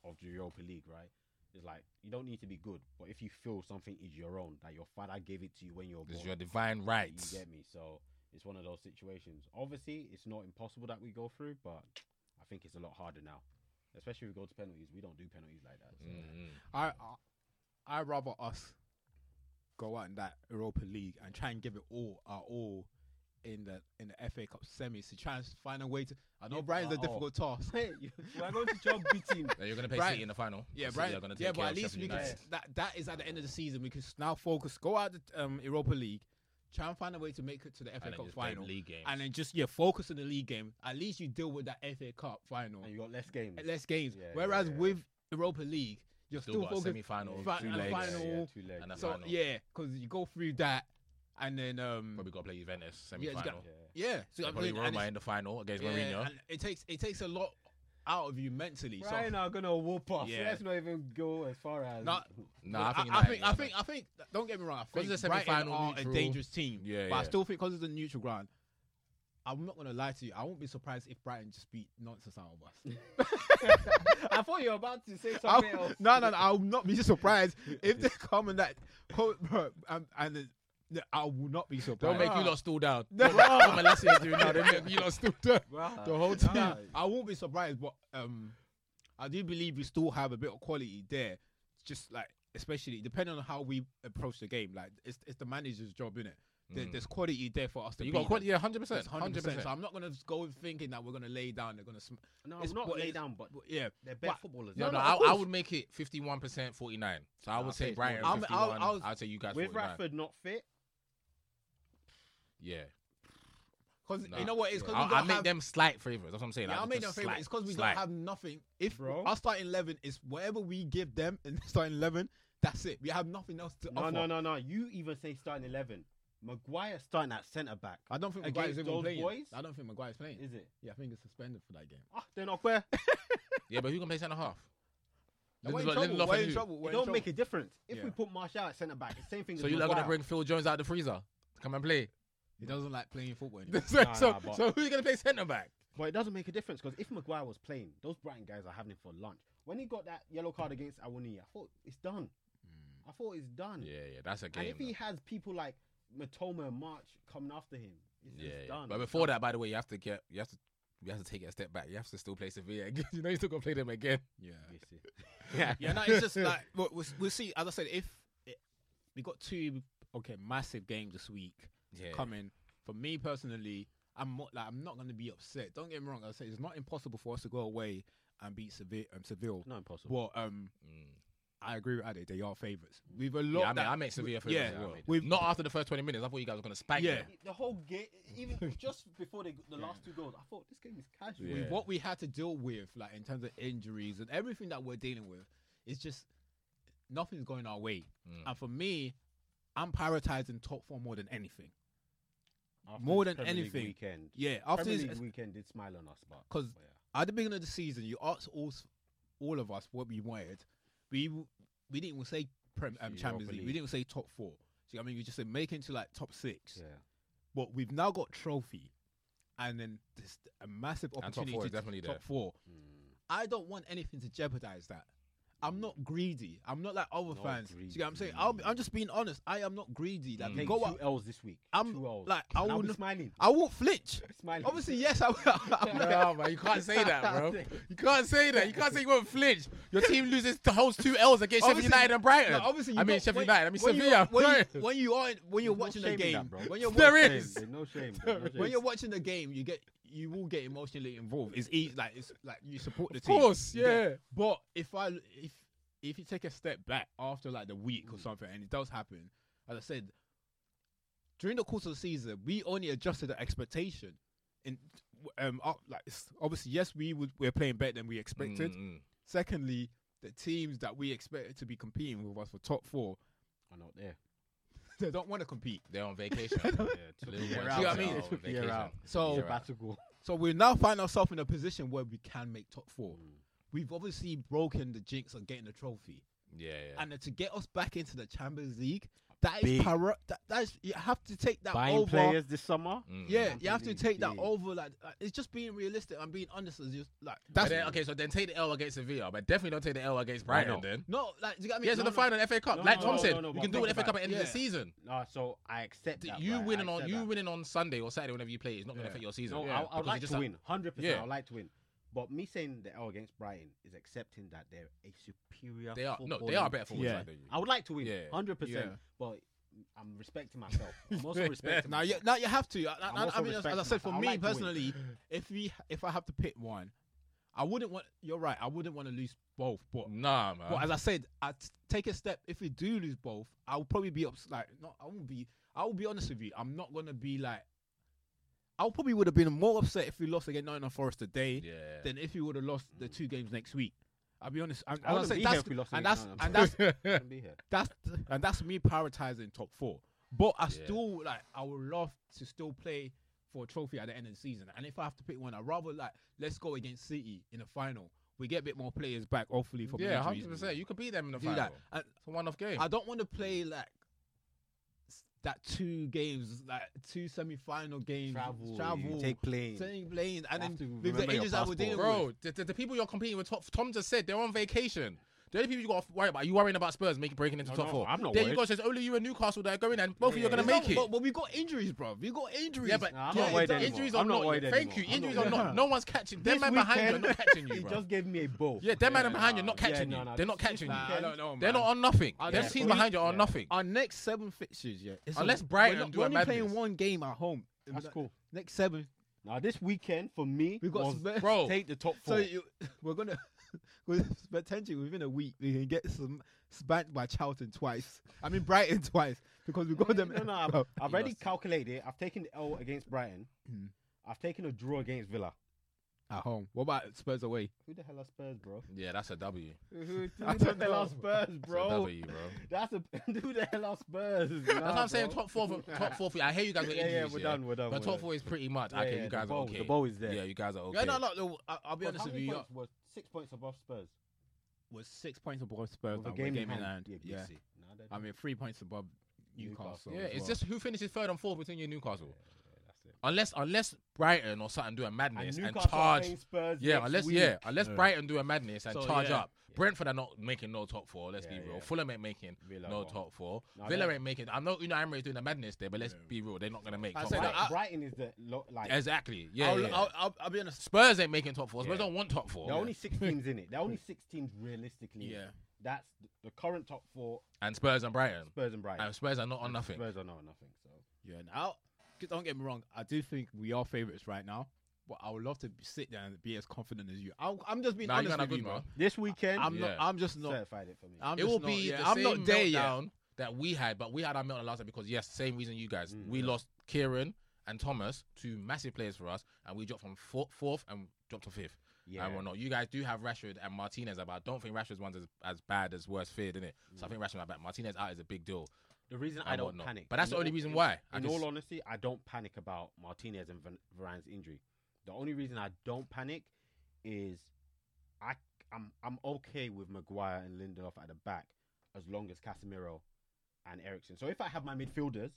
of the Europa League, right? It's like you don't need to be good, but if you feel something is your own, that your father gave it to you when you were It's your divine right. you get me. So it's one of those situations. Obviously, it's not impossible that we go through, but I think it's a lot harder now. Especially if we go to penalties, we don't do penalties like that. So. Mm-mm. I I I'd rather us go out in that Europa League and try and give it all our all in the in the FA Cup semis to try and find a way to. I know Yeah, Brighton's a but- difficult task. Hey, you- we're going to job beating. Yeah, you're gonna play Brighton- City in the final. Yeah, City Brighton. gonna Yeah, but at least we can. That that is at the end of the season. We can now focus. Go out the um, Europa League, try and find a way to make it to the FA And Cup final, league games. and then just yeah focus on the league game. At least you deal with that FA Cup final. and you got less games. less games. Yeah, Whereas yeah, yeah. with Europa League, you're Still still, got a focused. semi-final, fi- two and legs. final. Yeah, yeah, two legs. And a So final. yeah, because you go through that, and then um Probably got to play Juventus Yeah, semi it's got- final. Yeah. yeah, so I Probably mean, Roma in the final against yeah, Mourinho. and it takes it takes a lot out of you mentally. So Brighton are gonna whoop us. Yeah. Let's not even go as far as. No, No, I think I, like- think I think I think don't get me wrong. I 'Cause think it's a Brighton semi-final are neutral. a dangerous team. Yeah, but I still think because it's a neutral ground. I'm not gonna lie to you. I won't be surprised if Brighton just beat nonsense out of us. [LAUGHS] I thought you were about to say I'll- else. no, no, no, I'll not be surprised if they come and that coat, bro, um, and uh, I will not be surprised. Don't make you lot stool down. [LAUGHS] No. Don't make what do now. They make you lot stool down. [LAUGHS] The whole team. Nah. I won't be surprised, but um, I do believe we still have a bit of quality there. Just like, especially depending on how we approach the game, like it's it's the manager's job, innit? There, Mm. There's quality there for us to You beat got quality, yeah, hundred percent, 100%. So. I'm not gonna just go thinking that we're gonna lay down. They're gonna. Sm- No, It's- not lay down, but but yeah, they're better but- footballers. No, No, no, no, I, I would make it fifty-one percent, forty-nine. So I would I'll say say Brighton. I'm- fifty-one. I'll- I'd say you guys With 49. Rashford not fit, Yeah, because Nah. you know what? It's because I, we I don't make have. them slight favourites. That's what I'm saying. yeah, like, I'll make them just favorite. slight, It's because we slight. don't have nothing. If Bro. our starting eleven is whatever we give them in the [LAUGHS] starting eleven, that's it. We have nothing else to no, offer. no, no, no. no. You even say starting eleven. Maguire starting at centre back. I don't think Against Maguire's even playing. boys? I don't think Maguire's playing. Is it? Yeah, I think he's suspended for that game. Ah, they're not fair. Yeah, but who can play centre half? We're in trouble. We're in trouble. We're in don't trouble. make a difference. If Yeah. we put Martial at centre back, it's same thing. So as you're not gonna bring Phil Jones out of the freezer to come and play? He doesn't like playing football. Anymore. [LAUGHS] so, Nah, so, nah, but- so who's gonna play centre back? But it doesn't make a difference because if Maguire was playing, those Brighton guys are having him for lunch. When he got that yellow card against Awoniyi, I thought it's done. Hmm. I thought it's done. Yeah, yeah, that's a game. and game. if he has people like Mitoma and March coming after him, it's, yeah, it's yeah. done. But before done. that, by the way, you have to get, you have to, you have to take it a step back. You have to still play Sevilla again. [LAUGHS] you know, you still gonna play them again. Yeah. You [LAUGHS] see. yeah, yeah. No, it's just like we'll, we'll, we'll see. As I said, if it, we got two okay massive games this week Yeah, coming, for me personally, I'm not like I'm not going to be upset. Don't get me wrong. I say it's not impossible for us to go away and beat Seville. Um, Seville. Not impossible. But um, Mm. I agree with Ade. They are favourites. We've a lot. Yeah, I, mean, that- I make Sevilla yeah, favourites as well. we've- Not after the first 20 minutes. I thought you guys were going to spank Yeah. them. The whole game, even [LAUGHS] just before they, the last two goals, I thought this game is casual. Yeah. with what we had to deal with, like in terms of injuries and everything that we're dealing with, it's just nothing's going our way. Mm. And for me, I'm prioritizing top four more than anything. After More than Premier League anything. weekend. Yeah, after Premier this, League weekend did smile on us, but 'Cause- but yeah. at the beginning of the season, you asked all, all of us what we wanted. We we didn't even say Prem, um, Champions League. We didn't say top four. See, I mean, we just said make it to like top six. yeah. But we've now got trophy, and then this a massive top opportunity four to definitely top there. four. Mm. I don't want anything to jeopardize that. I'm not greedy. I'm not like other Not fans. See what I'm saying? I'll, be- I'm just being honest. I am not greedy. Like Mm. go two out. L's this week. I'm two L's. like I And I'll will. be not- smiling. I won't flinch. [LAUGHS] Smiling. Obviously, yes, I will. [LAUGHS] No, man, you can't say that, bro. [LAUGHS] You can't say that. You can't say you won't flinch. Your team loses the whole two L's against Sheffield Obviously- United and Brighton. No, obviously, you I mean got- Sheffield United. I mean when you- Sevilla. When Right. you, when you are when you're There's no watching the game, that, bro. when you're There watching, is. There's no shame. There's no shame. when you're watching the game, you get you will get emotionally involved. It's easy, like it's like you support the Of team. Of course, yeah. But if I if if you take a step back after like the week Mm. or something, and it does happen, as I said, during the course of the season, we only adjusted the expectation. In um, up, like it's- obviously, yes, we would we're playing better than we expected. Mm, mm. Secondly, the teams that we expected to be competing with us for top four, I'm not there. [LAUGHS] they don't want to compete. They're on vacation. [LAUGHS] Yeah, [LAUGHS] Little took ones a year See out. what I mean? are Took on a year vacation. out. So- Year out. Sabbatical. So we now find ourselves in a position where we can make top four. Mm. We've obviously broken the jinx of getting the trophy, Yeah, yeah. and to get us back into the Champions League, that is Big. para- that, that is you have to take that Buying over. players this summer. Mm, Yeah, you have to take that over. Like, like, it's just being realistic. I'm being honest. It's just like But that's then, okay, so then take the L against Sevilla, but definitely don't take the L against Why Brighton not? then. no, like, do you get me? Yeah, so No, the no. final FA Cup. No, like no, Tom no, said, no, no, you but can do think an FA Cup about at the end it. of the Yeah. season. No, so I accept that. you right? winning I on accept you that. winning on Sunday or Saturday whenever you play is not going to affect your season. No, Yeah, I, I because would you like just to have- win. Hundred percent. Yeah. I would like to win. But me saying the L oh, against Brighton is accepting that they're a superior. They are no, they are better team. for Yeah. than you. I would like to win. Yeah. Hundred percent. Yeah. But I'm respecting myself. I'm also [LAUGHS] respecting. Now you, now you have to. I, I- I'm I, also mean, as, as I said, for. I me like personally, if we if I have to pick one, I wouldn't want. You're right. I wouldn't want to lose both. But Nah, man. But as I said, I t- take a step. If we do lose both, I'll probably be ups- like, no, I won't be. I will be honest with you. I'm not gonna be like. I probably would have been more upset if we lost against Nottingham Forest today yeah. than if we would have lost the two mm. games next week. I'll be honest. I'm, I as wouldn't be say, here that's if we lost and that's and that's [LAUGHS] I wouldn't be here. that's and that's me prioritizing top four. But I Yeah. still like. I would love to still play for a trophy at the end of the season. And if I have to pick one, I'd rather like let's go against City in the final. We get a bit more players back, hopefully from yeah, injuries. hundred percent. You could beat them in the Do final. that. And It's a one-off game. I don't want to play like s- that two games, like two semi-final games, Travel. travel, you Take plane. taking planes, and have then to with the remember your injuries that we're dealing passport. with. Bro, the, the, the people you're competing with, Tom, Tom just said they're on vacation. The only people you got to worry about, you worrying about Spurs making breaking into No, top no, four. I'm not There worried. you go. Says only you and Newcastle that are going, and both of you are gonna yeah. make it. But, but we got injuries, bro. We've got injuries. yeah, but Nah, I'm yeah, not worried the anymore. injuries I'm not not. worried Thank you. anymore. I'm Injuries not are not. No one's catching. Them man behind you are not catching you, [LAUGHS] he bro. just gave me a bow. Yeah, them man Yeah, behind you are not catching you. They're not catching you. I don't know, They're not on nothing. Our Them next teams behind you are on nothing. Our next seven fixtures, yeah. it's Unless Brighton we're, not, do we're a only madness. playing one game at home. That's cool. Next seven, Now this weekend for me We've got was Spurs. Bro, take the top so four. you, [LAUGHS] we're gonna [LAUGHS] with potentially within a week we can get some spanked by Charlton twice. I mean Brighton [LAUGHS] twice because we got them. no, no, [LAUGHS] I've, I've already calculated it. I've taken the L against Brighton. Mhm. I've taken a draw against Villa. at home. What about Spurs away? Who the hell are Spurs, bro? Yeah, that's a W. Who I the hell are. Spurs, It's a bro? Bro. That's a who the hell are Spurs? That's what I'm saying. Top four, for, top four. For, I hear you guys are Yeah, yeah, we're done. We're done. But we're top done. four is pretty much. Yeah, okay, yeah, you guys ball- are okay. The ball is there. Yeah, you guys are okay. Yeah, no, no, no. I, I'll be But honest how with many you. points was six points above Spurs? Was six points above Spurs. With a game, game in in hand. hand. Yeah, Yeah, busy. Nah, I mean three points above Newcastle. Newcastle. Yeah, it's well. just who finishes third and fourth between you and Newcastle. that's it. Unless unless Brighton or something do a madness and, Newcastle are charge. playing Spurs Yeah, unless week. yeah, unless Yeah. Brighton do a madness and So, charge yeah. up. Brentford are not making no top four. Let's Yeah, be real. yeah. Fulham ain't making Villa no won't. top four. No, Villa ain't making. I know Unai Emery is doing the madness there, but let's Yeah. be real. They're not gonna make I top said four. that- I- Brighton is the lo- like exactly. Yeah. I'll, yeah. I'll, I'll, I'll be honest. Spurs ain't making top four. Spurs Yeah. don't want top four. there are only six teams in it. There are only [LAUGHS] six teams realistically. Yeah. That's the, the current top four: And Spurs and Brighton. Spurs and Brighton. And Spurs are not on nothing. Spurs are not on nothing. So Yeah. Now, don't get me wrong. I do think we are favourites right now. But I would love to sit there and be as confident as you. I, I'm just being Nah, you honest man are with good, you, man. man. This weekend, I'm not. Yeah. I'm just not. certified it for me. I'm it just will not, be yeah, the I'm same not there yet. meltdown that we had, but we had our meltdown last time because yes, same reason you guys. Mm, we yeah. lost Kieran and Thomas, two massive players for us, and we dropped from four, fourth and dropped to fifth. yeah, And whatnot. You guys do have Rashford and Martinez, but I don't think Rashford's one's as, as bad as worst feared, innit? So I think Rashford back. Martinez out is a big deal. the reason I and don't whatnot. panic, But that's in the only all- reason in- why. I In just- all honesty, I don't panic about Martinez and Van- Varane's injury. The only reason I don't panic is I I'm I'm okay with Maguire and Lindelof at the back as long as Casemiro and Eriksen. So if I have my midfielders,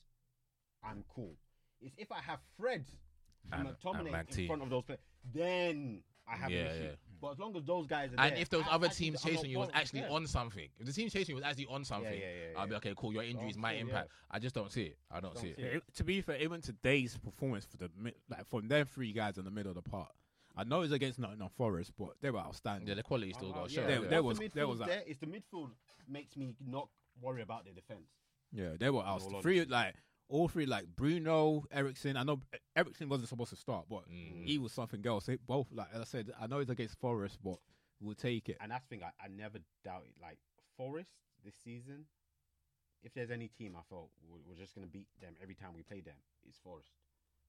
I'm cool. It's if I have Fred and, And- and McTominay in front of those players, then I have Yeah, an issue. yeah. But as long as those guys are And there, if those I- other actually, teams I'm not chasing you was bothered. actually Yeah. on something, if the team chasing you was actually on something, yeah, yeah, I'll be yeah. okay, cool. Your injuries Don't might see it, impact. I just don't see it. I don't, Don't see it. see Yeah, it- to be fair, even today's performance for the mid, like from them three guys in the middle of the park, I know it's against Nottingham Forest, but they were outstanding. Yeah, the quality still Uh, got uh, to show. There- yeah. there was- the there was that. there, it's the midfield makes me not worry about the defense. Yeah, they were all outstanding. Three like all three like Bruno, Eriksen. I know Eriksen wasn't supposed to start, but Mm. he was something else. They both like as I said, I know it's against Forest, but we'll take it. And that's the thing, I, I never doubted. Like Forest this season, if there's any team I felt we're, we're just gonna beat them every time we play them, it's Forest.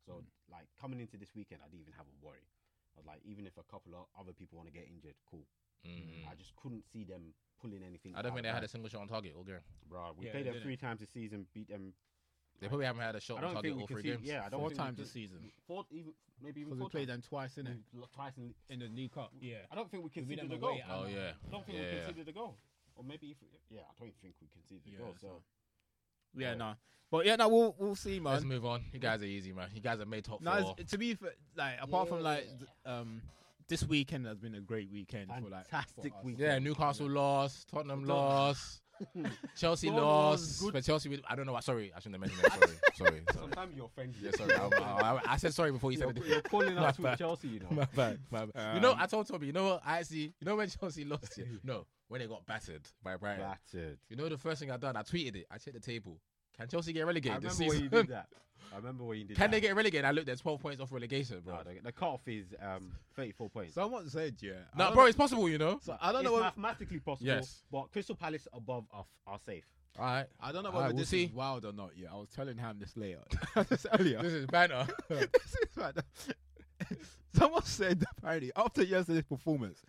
So Mm. like coming into this weekend, I didn't even have a worry. I was like, even if a couple of other people want to get injured, cool. Mm. I just couldn't see them pulling anything. I don't think they had a single shot on target all game. Bro, we Yeah, played them three times this season, beat them. They probably haven't had a shot I on don't target think we all can three see. games. Yeah, I don't Four think times we this season. Four, even maybe even Because we four played times. them twice in it Twice in, in the League Cup. Yeah. I don't think we We beat conceded them a goal. away Oh yeah, I don't think Yeah. we conceded a goal. Or maybe if yeah, I don't think we conceded a Yeah, goal. so- So Yeah, Yeah. no, but yeah, no, we'll we'll see, Let's man. move on. You guys are easy, man. You guys have made top No, four. it's- to be fair, like apart from like Yeah. th- um, this weekend has been a great weekend for like Fantastic for us. weekend. Yeah, Newcastle lost, Tottenham lost, [LAUGHS] Chelsea Tottenham lost, good. but Chelsea. we- I don't know. what Sorry, I shouldn't have mentioned that. Sorry, [LAUGHS] sorry. sorry. Sometimes you're offended. Yeah, sorry. I, [LAUGHS] I, I said sorry before you You're, said it. you're calling My us with bad. Chelsea, you know. My bad, my bad. you know, Um, I told Tommy. You know what? I actually, you know when Chelsea lost it? No, when they got battered by Brighton. Battered. You know the first thing I done? I tweeted it. I checked the table. Can Chelsea get I relegated this remember when season? you did that. I remember when you did Can that. they get relegated? I looked at 12 points off relegation, bro. No, the, the cutoff is um, 34 points. Someone said, yeah. I No, don't bro, know- it's possible, you know. So I don't it's know. Whether, mathematically possible. Yes. But Crystal Palace above are, are safe. All right. I don't know Alright, whether we'll this see. is wild or not. Yeah, I was telling Ham this later. [LAUGHS] [LAUGHS] this earlier. This is banner. [LAUGHS] this is right. Someone said apparently after yesterday's performance,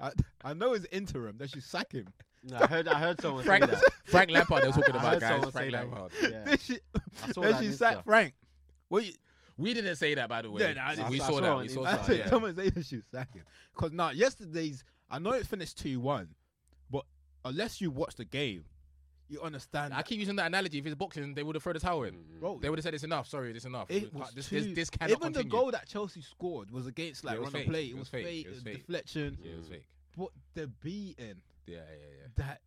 I, I know it's interim. They should sack him. No, I heard. I heard someone Frank, say that. Frank Lampard, they were talking I about heard guys. someone Frank say that. Lampard. Yeah. They should, I saw they that should on sack Insta. Frank. Well, you, We didn't say that, by the way. Yeah, nah, I- we I saw saw that. on We saw Insta. I that. said Yeah. someone say they should sack him because now yesterday's. I know it finished two one, but unless you watch the game, you understand. I that keep using that analogy. If it's boxing, they would have thrown the towel in. Mm, Bro, They would have said it's enough. Sorry, it's enough. It We was can't- this, too, this, this cannot even continue. the goal that Chelsea scored was against like Yeah, it was run the fake. play. It It was was fake. fake. It was It was fake. deflection. Yeah, it was fake. But the beating Yeah, yeah, yeah. that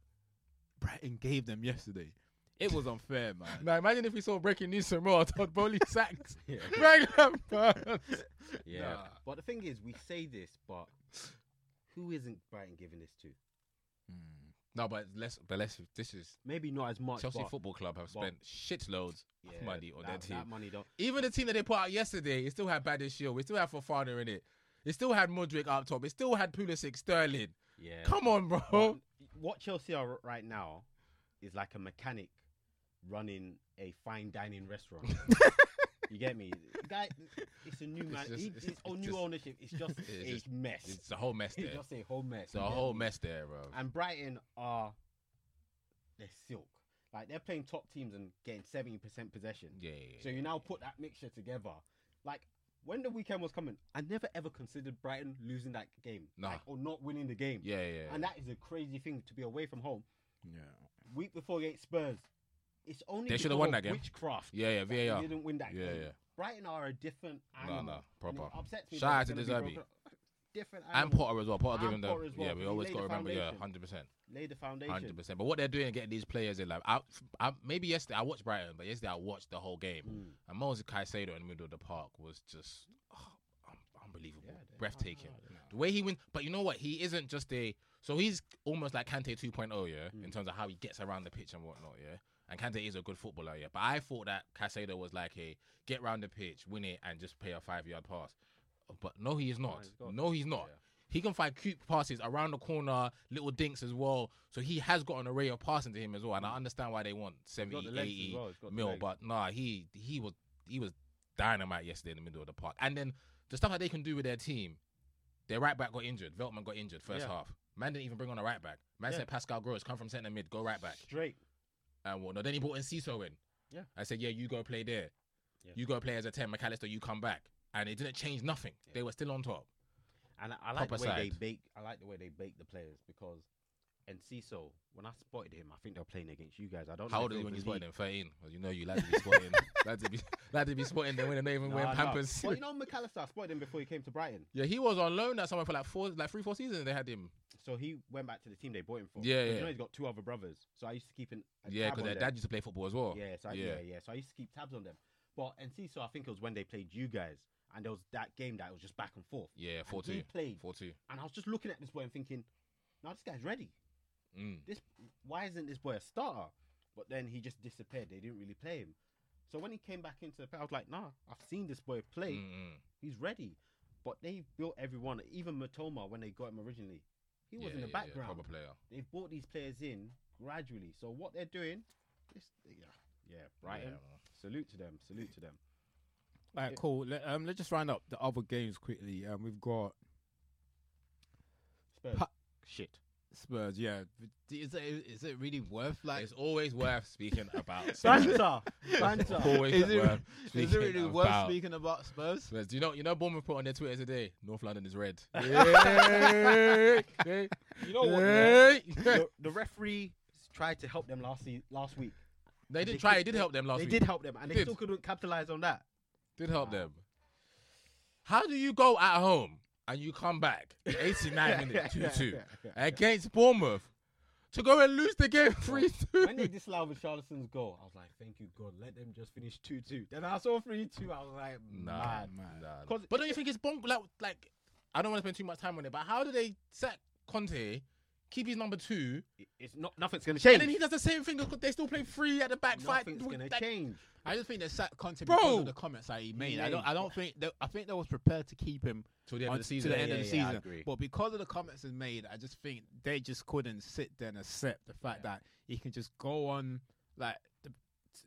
Brighton gave them yesterday, it was unfair, [LAUGHS] man. Now imagine if we saw breaking news tomorrow. Todd Boehly sacked. Yeah. Frank Lampard. Yeah. Nah. But the thing is, we say this, but who isn't Brighton giving this to? Hmm. No, but let's, but let's. This is Maybe not as much. Chelsea but Football Club have but- spent shitloads yeah, of money on their that, team. That money don't. Even the team that they put out yesterday, it still had Badiashile. We still had Fofana in it. It still had Mudryk up top. It still had Pulisic, Sterling. Yeah. Come on, bro. But what Chelsea are right now is like a mechanic running a fine dining restaurant. [LAUGHS] you get me? Guy, it's a new man. just- he- it's- it's, all new just- ownership. It's just [LAUGHS] it's a just- mess. It's a whole mess It's there. just a whole mess. It's a whole mess there, bro. And Brighton are they're silk. Like they're playing top teams and getting seventy percent possession. Yeah, yeah, So you now put that mixture together. Like when the weekend was coming, I never ever considered Brighton losing that game, Nah. like, or not winning the game. yeah, yeah, yeah. And that is a crazy thing to be away from home. Yeah. Week before against Spurs, it's only They shoulda won that game. Witchcraft. yeah, yeah, VAR. didn't win that Yeah, game. yeah. Brighton are a different No, animal. and it proper. upsets me Shout out to gonna Different And. Potter as well. Potter giving them. Potter as well, Yeah, we always got to remember. Yeah, hundred percent. Lay the foundation. Hundred percent. But what they're doing, getting these players in, like, I, I, maybe yesterday I watched Brighton, but yesterday I watched the whole game, Mm. and Moses Caicedo in the middle of the park was just oh, un- unbelievable, Yeah, breathtaking. The way he wins, but you know what? He isn't just a. So he's almost like Kante 2.0, yeah, Mm. in terms of how he gets around the pitch and whatnot, yeah. And Kante is a good footballer, yeah. But I thought that Caicedo was like a get round the pitch, win it, and just play a five yard pass. But no, he is not. Oh, he's no, he's not. Yeah. He can find cute passes around the corner, little dinks as well. So he has got an array of passing to him as well. And I mm. understand why they want 70, got the legs as 80 well, he's got the mil. But nah, he he was he was dynamite yesterday in the middle of the park. And then the stuff that they can do with their team, their right back got injured. Veltman got injured first Yeah. half. Man didn't even bring on a right back. Man Yeah. said Pascal Gross, come from centre mid, go right back. Straight. And what whatnot. Then he brought Enciso in. Yeah. I said, yeah, you go play there. Yeah. You go play as a 10, Mac Allister, you come back. And it didn't change nothing. Yeah. They were still on top. And I, I like the way they bake. I like the way they bake the players because, Enciso, when I spotted him, I think they were playing against you guys. I don't. How know old is he when you spotted him? 13. Well, you know you like to be spotting. [LAUGHS] like to be like to be spotting them when they're not even league. wearing pampers. Well, you [LAUGHS] know Mac Allister, I spotted him before he came to Brighton. yeah, he was on loan at somewhere for like four, like three, four seasons. They had him. So he went back to the team they bought him for. Yeah, yeah. You know he's got two other brothers. So I used to keep an, Yeah, because their them. dad used to play football as well. Yeah, so I, Yeah. yeah, yeah. So I used to keep tabs on them. But Enciso, I think it was when they played you guys, and there was that game that was just back and forth. Yeah, four he two, played, four two. and I was just looking at this boy and thinking, now this guy's ready. Mm. This why isn't this boy a starter?" But then he just disappeared. They didn't really play him. So when he came back into the play, I was like, "Nah, I've seen this boy play. Mm-mm. He's ready." But they built everyone, even Mitoma when they got him originally. He was Yeah, in the yeah, yeah, background. proper player. They've brought these players in gradually. So what they're doing, this, yeah, yeah, Brighton. Yeah. Salute to them. Salute to them. All right, cool. Let, um, let's just round up the other games quickly. Um, we've got Spurs. Pa- Shit. Spurs. Yeah, is it is it really worth like? it's always worth speaking about. [LAUGHS] Spurs. Banter. Banter. always Is it, worth is speaking it really worth about speaking about Spurs? Spurs. Do you know? You know, Bournemouth put on their Twitter today. North London is red. [LAUGHS] Hey, hey, [LAUGHS] You know what? yeah? the, the referee tried to help them last se- last week. They They did try. could- It did help them last week. they week. did help them, and they Did. still couldn't capitalize on that. Did help Wow. them. How do you go at home and you come back [LAUGHS] 89 minutes 2 2 against Bournemouth to go and lose the game 3 2? when 2? they disallowed Richarlison's goal, I was like, "Thank you, God. Let them just finish two-two. Then I saw three-two. I was like, Nah, "Mad." man. nah. But don't you think it's bonk? Like, like, I don't want to spend too much time on it, but how do they sack Conte, keep his number two, It's not. Nothing's gonna change. and then he does the same thing? They still play three at the back, fight. Nothing's gonna like- change. I just think they sat Conte Bro. because of the comments that he made. I don't. made. I don't think. They, I think they was prepared to keep him Till the end on- of the season. to the end Yeah, of the yeah, I season. agree. But because of the comments he made, I just think they just couldn't sit there and accept the fact that he can just go on like the,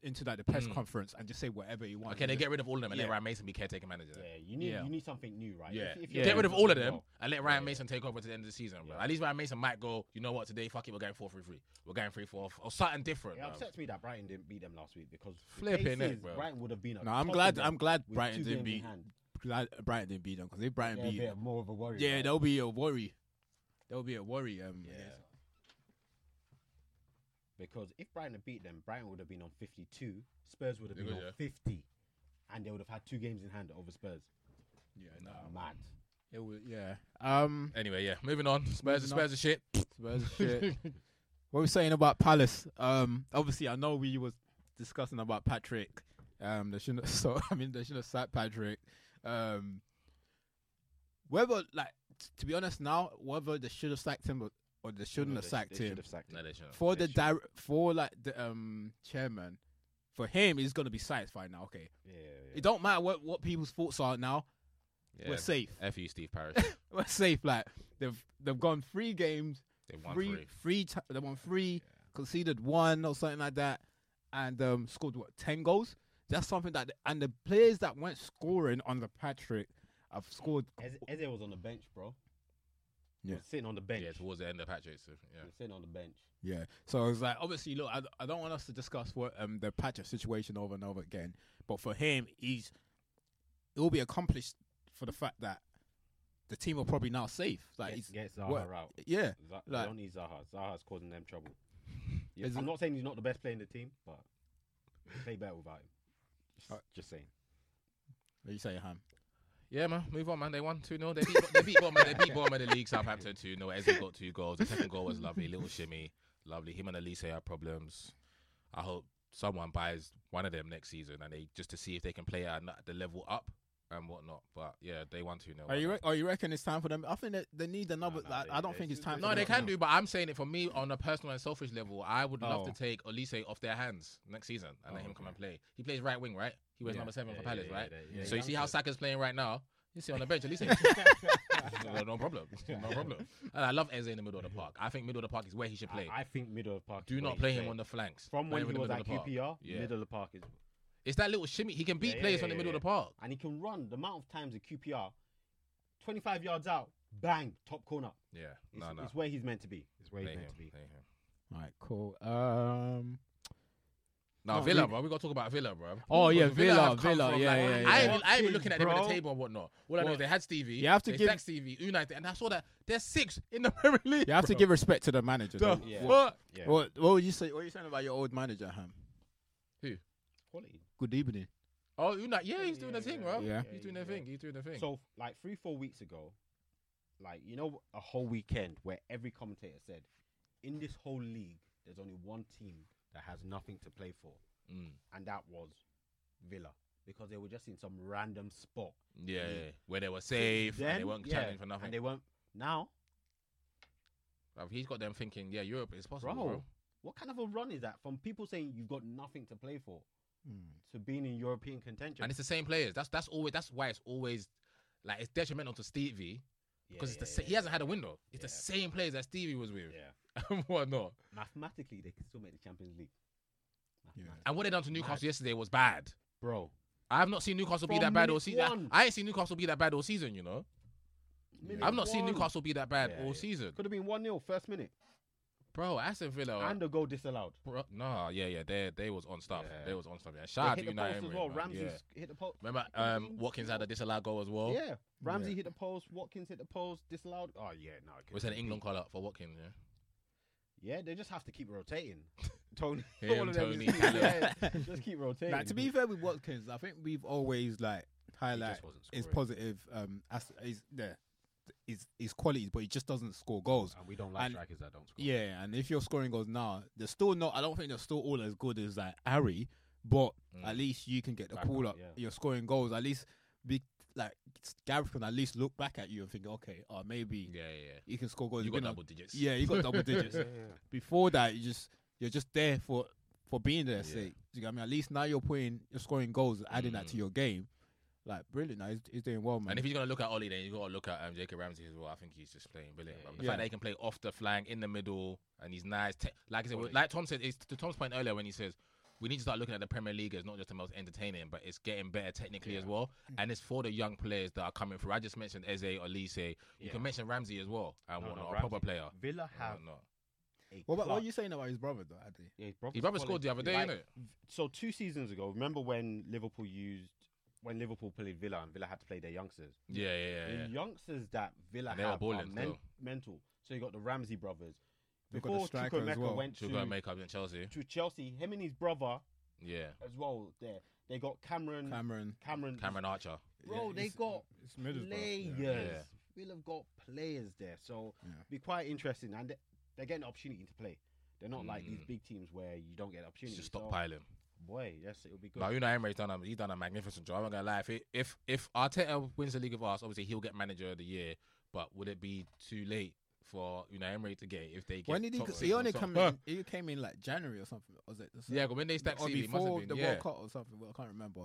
into like the press Mm. conference and just say whatever he wants. Okay, they get rid of all of them and let Yeah. Ryan Mason be caretaker manager. Yeah, you need Yeah. you need something new, right? Yeah. If- if Yeah. you're Get rid of all of them well. and let Ryan Yeah, Mason take over to the end of the season, bro. Yeah. At least Ryan Mason might go, you know what, today, fuck it, we're going 4 3 3. We're going 3 4 or something different. It bro. upsets me that Brighton didn't beat them last week because the Flipping case it, is bro. Brighton would have been. No, I'm glad. I'm glad with Brighton didn't games in beat. Glad Brighton didn't beat them because if Brighton Yeah, a beat, bit more of a worry. yeah, right? there'll be a worry. There'll be a worry. Um, Yeah. Against- Because if Brighton had beat them, Brighton would have been on 52. Spurs would have been would, on 50, and they would have had two games in hand over Spurs. yeah, no, Mad. it was. Yeah. Um, Anyway, yeah, moving on. Spurs, Moving Spurs are shit. Spurs are shit. [LAUGHS] what we're saying about Palace? Um, obviously, I know we was discussing about Patrick. Um, they shouldn't. [LAUGHS] So I mean, they should have sacked Patrick. Um, whether like t- to be honest now, whether they should have sacked him or, or they shouldn't have sacked him No, they shouldn't. for they the should. dir- for like the um chairman. For him, he's gonna be satisfied now. Okay, Yeah, it don't matter what what people's thoughts are now. Yeah. We're safe. F you, Steve Parish. [LAUGHS] We're safe. Like they've they've gone three games They won three, three. three ti- they won three, conceded one or something like that, and um, scored what ten goals. That's something that, and the players that went scoring under Patrick have scored. Eze, Eze was on the bench, bro. He Yeah. was sitting on the bench. Yeah, towards the end of Patrick. So, yeah. was sitting on the bench. Yeah, so it's like obviously, look, I, I don't want us to discuss what um the Patrick situation over and over again, but for him, he's it will be accomplished for the fact that the team are probably now safe. Like, Get, he's, get Zaha what- out. yeah, Za- like- they don't need Zaha. Zaha's causing them trouble. [LAUGHS] Yeah, I'm it- not saying he's not the best player in the team, but play better without him. Just, Uh, just saying. what you say, Ham? Yeah, man. Move on, man. They won 2 0. They beat, they beat bottom, they beat bottom of the league, Southampton 2 0. Eze got two goals. The second goal was lovely. Little shimmy. Lovely. Him and Olise have problems. I hope someone buys one of them next season and they just to see if they can play at the level up and whatnot. But yeah, they won 2 0. Are you re- are you reckon it's time for them? I think that they need another. no, like, they- I don't they- think it's time. No, for they them can now. do, but I'm saying it for me on a personal and selfish level. I would love Oh. to take Olise off their hands next season and let Oh, him come and play. He plays right wing, right? He wears Yeah. number seven Yeah, for Palace, yeah, right? yeah, yeah, so you see how Saka's playing right now. You sit on the bench at least. [LAUGHS] no, no problem. No problem. And I love Eze in the middle of the park. I think middle of the park is where he should play. I, I think middle of the park. Do not play should him on the flanks. From Play when he was at of. QPR, Yeah. middle of the park is, It's that little shimmy. He can beat Yeah, players yeah, from the yeah, middle of the park. and he can run. The amount of times at QPR, 25 yards out, bang, top corner. Yeah. It's, No, no. it's where he's meant to be. It's where Play he's him. meant to be. Play. All right, cool. Um, Now No, Villa, we- bro. We got to talk about Villa, bro. Oh, yeah, Because Villa, Villa, from, yeah, like- yeah, I yeah. ain't, I ain't even looking at them in the table and whatnot. All I know is they had Stevie. you have to they give- Stevie, Unai, and I saw that they're six in the [LAUGHS] Premier League. you have to give respect to the manager. the though. Yeah. fuck? Yeah. What, what would you say? What are you saying about your old manager, Ham? Quality. Good evening. Oh, Unai, yeah, he's doing Yeah, the thing, yeah, bro. yeah. He's doing the thing. He's doing the thing. So, like three, four weeks ago, like you know, a whole weekend where every commentator said, in this whole league, there's only one team that has nothing to play for, Mm. and that was Villa, because they were just in some random spot. Yeah, yeah, where they were safe and they weren't yeah, challenging for nothing. and they weren't. Now, Bruv, he's got them thinking, yeah, Europe is possible, bro, bro. what kind of a run is that from people saying you've got nothing to play for Hmm. to being in European contention? And it's the same players. That's that's always that's why it's always like it's detrimental to Stevie because it's the sa- he hasn't had a window. It's the same players that Stevie was with Yeah, [LAUGHS] and whatnot. mathematically, they can still make the Champions League. Yeah. And what they done to Newcastle yesterday was bad. bro. I have not seen Newcastle be that bad all season. one. I, I ain't seen Newcastle be that bad all season. You know, Minute I've not seen. Newcastle be that bad Yeah, all yeah. season, Could have been one 0 first minute, bro. Aston Villa, and a goal disallowed. bro, nah, yeah, yeah, they they was on stuff. Yeah. They was on stuff. Yeah, shout out hit to the United. post as well. man. Ramsey Yeah. hit the post. Remember, um, Watkins had a disallowed goal as well. Yeah, Ramsey Yeah. hit the post. Watkins hit the post. Disallowed. Oh yeah, no. it Was an England call up for Watkins? Yeah. Yeah, they just have to keep rotating. [LAUGHS] Toney, Him, all of them Toney, [LAUGHS] just, Callum. yeah, just keep rotating. Like, to be fair with Watkins, I think we've always like He highlight his positive um as his yeah, his his qualities, but he just doesn't score goals. and we don't like and- strikers that don't score. Yeah, and if you're scoring goals now, they're still not. I don't think they're still all as good as like Harry, but Mm. at least you can get the Back call up, up. yeah. You're scoring goals. At least be like Gareth can at least look back at you and think, okay, or maybe Yeah, yeah. yeah. you can score goals. You You've got been on- double digits. Yeah, you got double [LAUGHS] digits. Yeah, yeah. Before that, you just you're just there for for being there. Yeah. Sake. You get what I mean? At least now you're putting you're scoring goals, adding that to Mm. your game. Like brilliant. Now he's, he's doing well, man. And if you're gonna look at Ollie, then you gotta look at um, Jacob Ramsey as well. I think he's just playing brilliant. Yeah, bro. The yeah. fact that he can play off the flank, in the middle, and he's nice. Te- like I said, like Tom said, it's to Tom's point earlier when he says we need to start looking at the Premier League as not just the most entertaining, but it's getting better technically as well. Mm. And it's for the young players that are coming through. I just mentioned Eze, Olise. You Yeah. can mention Ramsey as well, and No, whatnot, no, a proper player. Villa have No, no. a what about what are you saying about his brother though, Adi? Yeah, his brother's His brother scored the other quality. day, Like, innit? So two seasons ago, remember when Liverpool used when Liverpool played Villa and Villa had to play their youngsters. Yeah, yeah, yeah. The yeah. youngsters that Villa And have are balling men- mental. So you got the Ramsey brothers. They've got the Before striker as well. went Should to, go and make up in Chelsea. to Chelsea, him and his brother Yeah, as well. There, they got Cameron. Cameron. Cameron. Cameron Archer. Bro, Yeah, they it's- got it's Middlesbrough. players. Yeah. Yeah. Villa have got players there, so Yeah. be quite interesting. And they- they're getting an opportunity to play. They're not like these Mm. big teams where you don't get an opportunity. Just So, stockpiling. boy, yes, it'll be good. But Unai Emery's done a he's done a magnificent job. I'm not gonna lie. If it, if if Arteta wins the league of us, obviously he'll get manager of the year. But would it be too late for Unai Emery to get it if they get? When did he? top He six only something? come in. He came in like January or something. Was it? Yeah, but when they stack or CV, before have the. Yeah. World Cup or something. Well, I can't remember.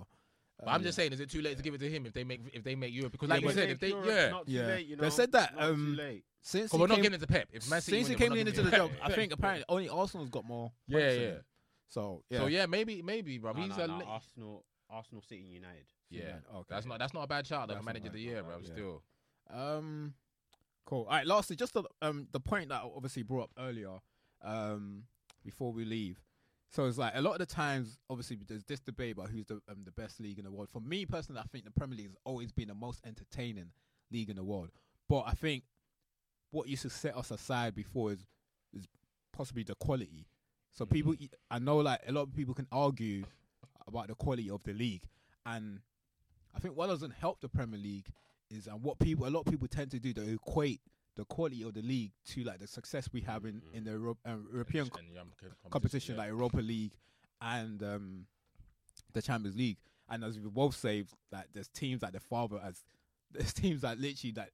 But I'm Um, just saying, is it too late to give it to him if they make if they make Europe? Because Yeah, like you said, if they Europe yeah, not too Yeah. late, you They said that, not too um, late. since we're not came, giving it to Pep. If Man City since he came we're into the job, I think [LAUGHS] apparently only Arsenal's got more. Yeah, yeah. So yeah. So yeah, maybe maybe, bro. He's no, a no, Arsenal, Arsenal, City, United. yeah. Okay. That's not that's not a bad shout though for That's manager of the year, not bro. yeah. Still, Um, cool. All right. Lastly, just the um the point that I obviously brought up earlier, um, before we leave. So it's like a lot of the times, obviously, there's this debate about who's the um, the best league in the world. For me personally, I think the Premier League has always been the most entertaining league in the world. But I think what used to set us aside before is is possibly the quality. So people, I know, like a lot of people can argue about the quality of the league, and I think what doesn't help the Premier League is, and what people, a lot of people tend to do, they equate the quality of the league to like the success we have in in the Euro- uh, European And young co- competition yeah. like Europa League and um, the Champions League. And as we both say, that there's teams like the father as [LAUGHS] there's teams that literally that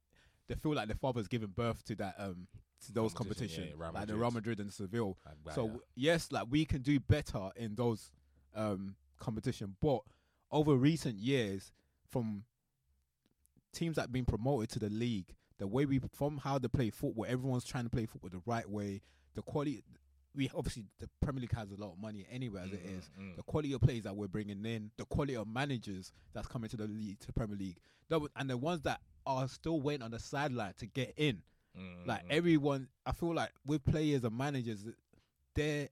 they feel like the father's given birth to that um to those Competition, competitions, yeah, like the Real Madrid and Seville. Like, wow, So yeah. yes, like we can do better in those um competition, but over recent years, from teams that have been promoted to the league, the way we from how they play football, everyone's trying to play football the right way. The quality, we obviously the Premier League has a lot of money anyway as it Mm, is. mm. The quality of players that we're bringing in, the quality of managers that's coming to the league, to Premier League, and the ones that are still waiting on the sideline to get in. Mm, Like mm. everyone, I feel like with players and managers, their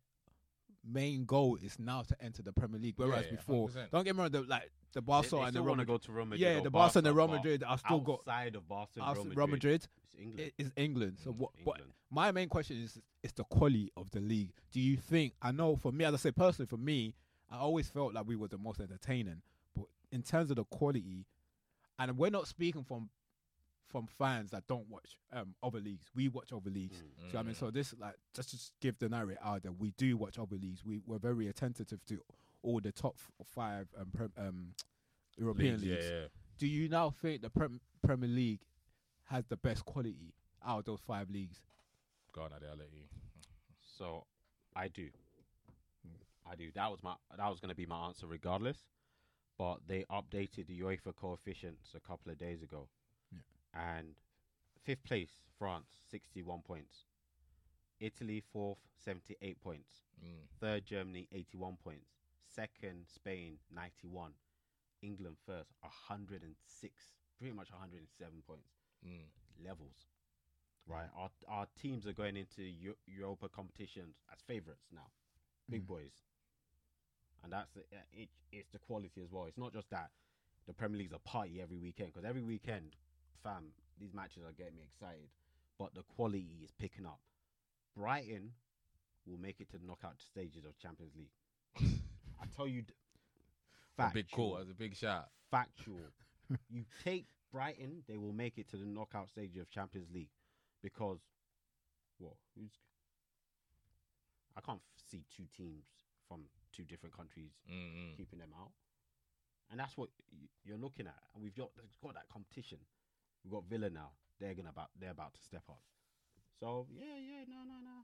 main goal is now to enter the Premier League. Whereas Yeah, before, 100%. don't get me wrong, the, like the They, Barca and the still Real want to Madrid, go to Real Madrid. yeah, the Barca and the Real but Madrid are still got outside of Barca and us, Real Madrid. Real Madrid. It's England. is England. So Mm, what? But England. my main question is is the quality of the league. Do you think? I know for me, as I say personally, for me, I always felt like we were the most entertaining. But in terms of the quality, and we're not speaking from from fans that don't watch um other leagues. We watch other leagues. Mm. Do you what I mean? Mm. So this like just just give the narrative out that we do watch other leagues. We we're very attentive to all the top five um, prem, um European Leagues, leagues. Yeah, yeah. Do you now think the Prem- Premier League has the best quality out of those five leagues? Go on, Ade, I'll let you. So I do. I do. That was my that was gonna be my answer regardless. But they updated the UEFA coefficients a couple of days ago. And fifth place, France, sixty one points. Italy fourth, seventy eight points. Mm. Third, Germany, eighty one points. Second, Spain, ninety one. England first, hundred and six. Pretty much hundred and seven points. Mm. levels. Right, our our teams are going into Eu- Europa competitions as favourites now, big Mm. boys, and that's the, uh, it. It's the quality as well. It's not just that the Premier League's a party every weekend because every weekend, fam, these matches are getting me excited, but the quality is picking up. Brighton will make it to the knockout stages of Champions League. [LAUGHS] I tell you, d- A big call. factual That a big shot. factual. [LAUGHS] you take Brighton, they will make it to the knockout stage of Champions League because, well, who's? I can't f- see two teams from two different countries Mm-mm. keeping them out, and that's what y- you're looking at. And we've got got that competition. We've got Villa now. They're gonna about they're about to step up. So yeah, yeah, no, no, no.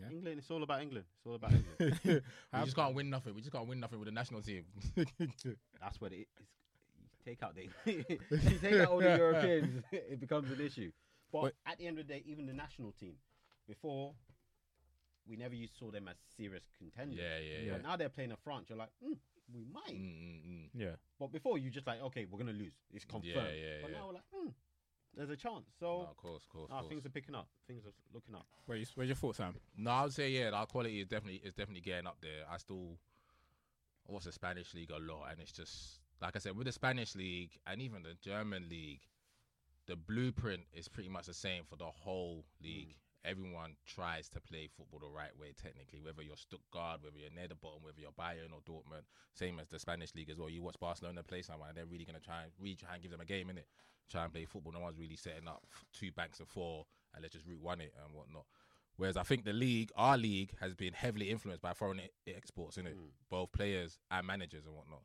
Yeah. England, it's all about England. It's all about England. [LAUGHS] We just can't win nothing. We just can't win nothing with the national team. [LAUGHS] That's what it is. Take out the [LAUGHS] you take out all the Europeans, it becomes an issue. But But- at the end of the day, even the national team, before we never used saw them as serious contenders. yeah, yeah, yeah. But now they're playing a France. You're like, mm, we might. Mm-mm-mm. Yeah. But before you just like, okay, we're gonna lose. It's confirmed. yeah, but yeah. now we're like, mm, there's a chance. No, So of course, of course, ah, of things are picking up. Things are looking up. Where's, where's your thoughts, Sam? No, I would say yeah, our quality is definitely is definitely getting up there. I still I watch the Spanish league a lot, and it's just like I said with the Spanish league and even the German league, the blueprint is pretty much the same for the whole league. Everyone tries to play football the right way, technically. Whether you're Stuttgart, whether you're near the bottom, whether you're Bayern or Dortmund, same as the Spanish league as well. You watch Barcelona play someone, and they're really gonna try and really try and give them a game in it. Try and play football. No one's really setting up two banks of four and let's just root one it and whatnot. Whereas I think the league, our league, has been heavily influenced by foreign e- exports in it, Mm. both players and managers and whatnot.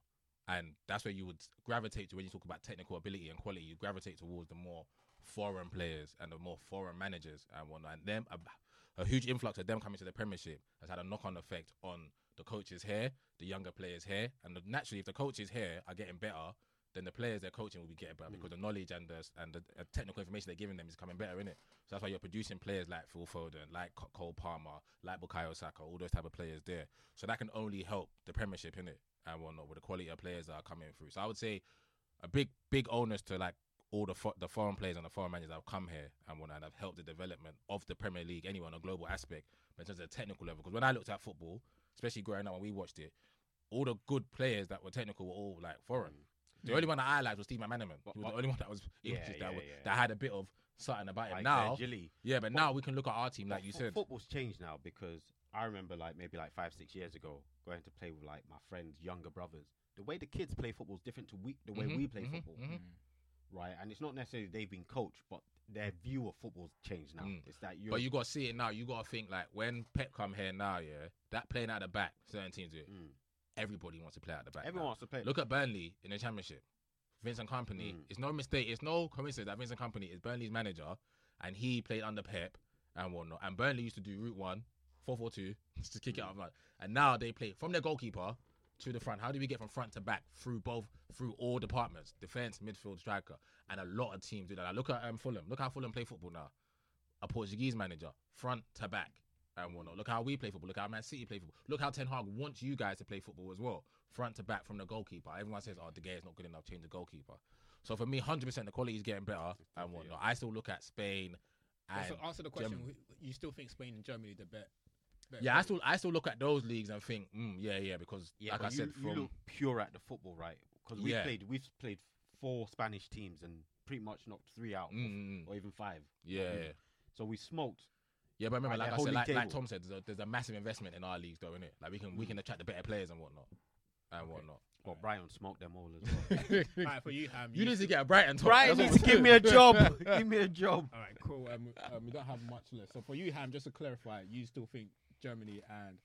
And that's where you would gravitate to when you talk about technical ability and quality. You gravitate towards the more foreign players and the more foreign managers and whatnot. And them, a, a huge influx of them coming to the Premiership has had a knock-on effect on the coaches here, the younger players here, and the, naturally, if the coaches here are getting better, then the players they're coaching will be getting better because the knowledge and the and the uh, technical information they're giving them is coming better in it. So that's why you're producing players like Phil Foden, like Cole Palmer, like Bukayo Saka, all those type of players there. So that can only help the Premiership in it and whatnot with the quality of players that are coming through. So I would say a big big onus to like all the fo- the foreign players and the foreign managers that have come here and whatnot and have helped the development of the Premier League anyway on a global aspect, but in terms of the technical level. Because when I looked at football, especially growing up when we watched it, all the good players that were technical were all like foreign. The only one that I liked was Steve McManaman. But- He was but- the only one that was Yeah, English that, yeah, was, yeah. that had a bit of something about him. Like now, their Gilly. yeah, but now we can look at our team like you fo- said. football's changed now because I remember like maybe like five six years ago going to play with like my friends' younger brothers. The way the kids play football is different to we, the way Mhm, we play mhm, football, mhm. Right? And it's not necessarily they've been coached, but their view of football's changed now. Mm. It's that you're. But you got to see it now. You got to think like when Pep come here now, yeah, that playing at the back, certain teams do it. Mm. Everybody wants to play at the back. Everyone now. wants to play. Look at Burnley in the Championship. Vincent Kompany. Mm. It's no mistake. It's no coincidence that Vincent Kompany is Burnley's manager, and he played under Pep and whatnot. And Burnley used to do route one, four four two, [LAUGHS] just to kick it Mm. out. And now they play from their goalkeeper to the front? How do we get from front to back through both through all departments, defense, midfield, striker, and a lot of teams do that. Like, look at um, Fulham. Look how Fulham play football now. A Portuguese manager, front to back, and whatnot. Look how we play football. Look how Man City play football. Look how Ten Hag wants you guys to play football as well, front to back from the goalkeeper. Everyone says, "Oh, De Gea is not good enough. Change the goalkeeper." So for me, hundred percent, the quality is getting better and whatnot. I still look at Spain. And So answer the question. Germany. You still think Spain and Germany the bet? Better Yeah, I still I still look at those leagues and think, mm, yeah, yeah, because Yeah, like but I said, you, you from look pure at the football, right? Because we Yeah. played, we've played four Spanish teams and pretty much knocked three out, Mm, mm, mm. or even five. yeah, yeah. So we smoked. Yeah, but remember, Right, like I said, like, like. Tom said, there's a, there's a massive investment in our leagues, though, innit? Like we can we can attract the better players and whatnot, and whatnot. Well, Brian smoked them all as well. [LAUGHS] Alright, for you, Ham. You need to get a Brighton top. Brian That's needs to give me a job. [LAUGHS] give me a job. All right, cool. Um, um, we don't have much left. So for you, Ham, just to clarify, you still think Germany and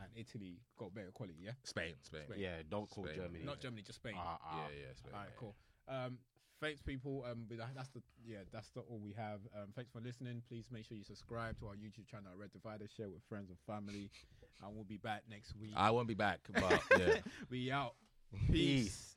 and Italy got better quality, yeah? Spain, Spain. Spain. Yeah, don't call Spain. Germany. Not Germany, just Spain. Ah, ah. Yeah, yeah, Spain. All right, yeah. cool. Um, thanks, people. Um, but that's the yeah, that's the all we have. Um, thanks for listening. Please make sure you subscribe to our YouTube channel, Red Divider. Share with friends and family, and we'll be back next week. I won't be back, but [LAUGHS] yeah. we out. Peace.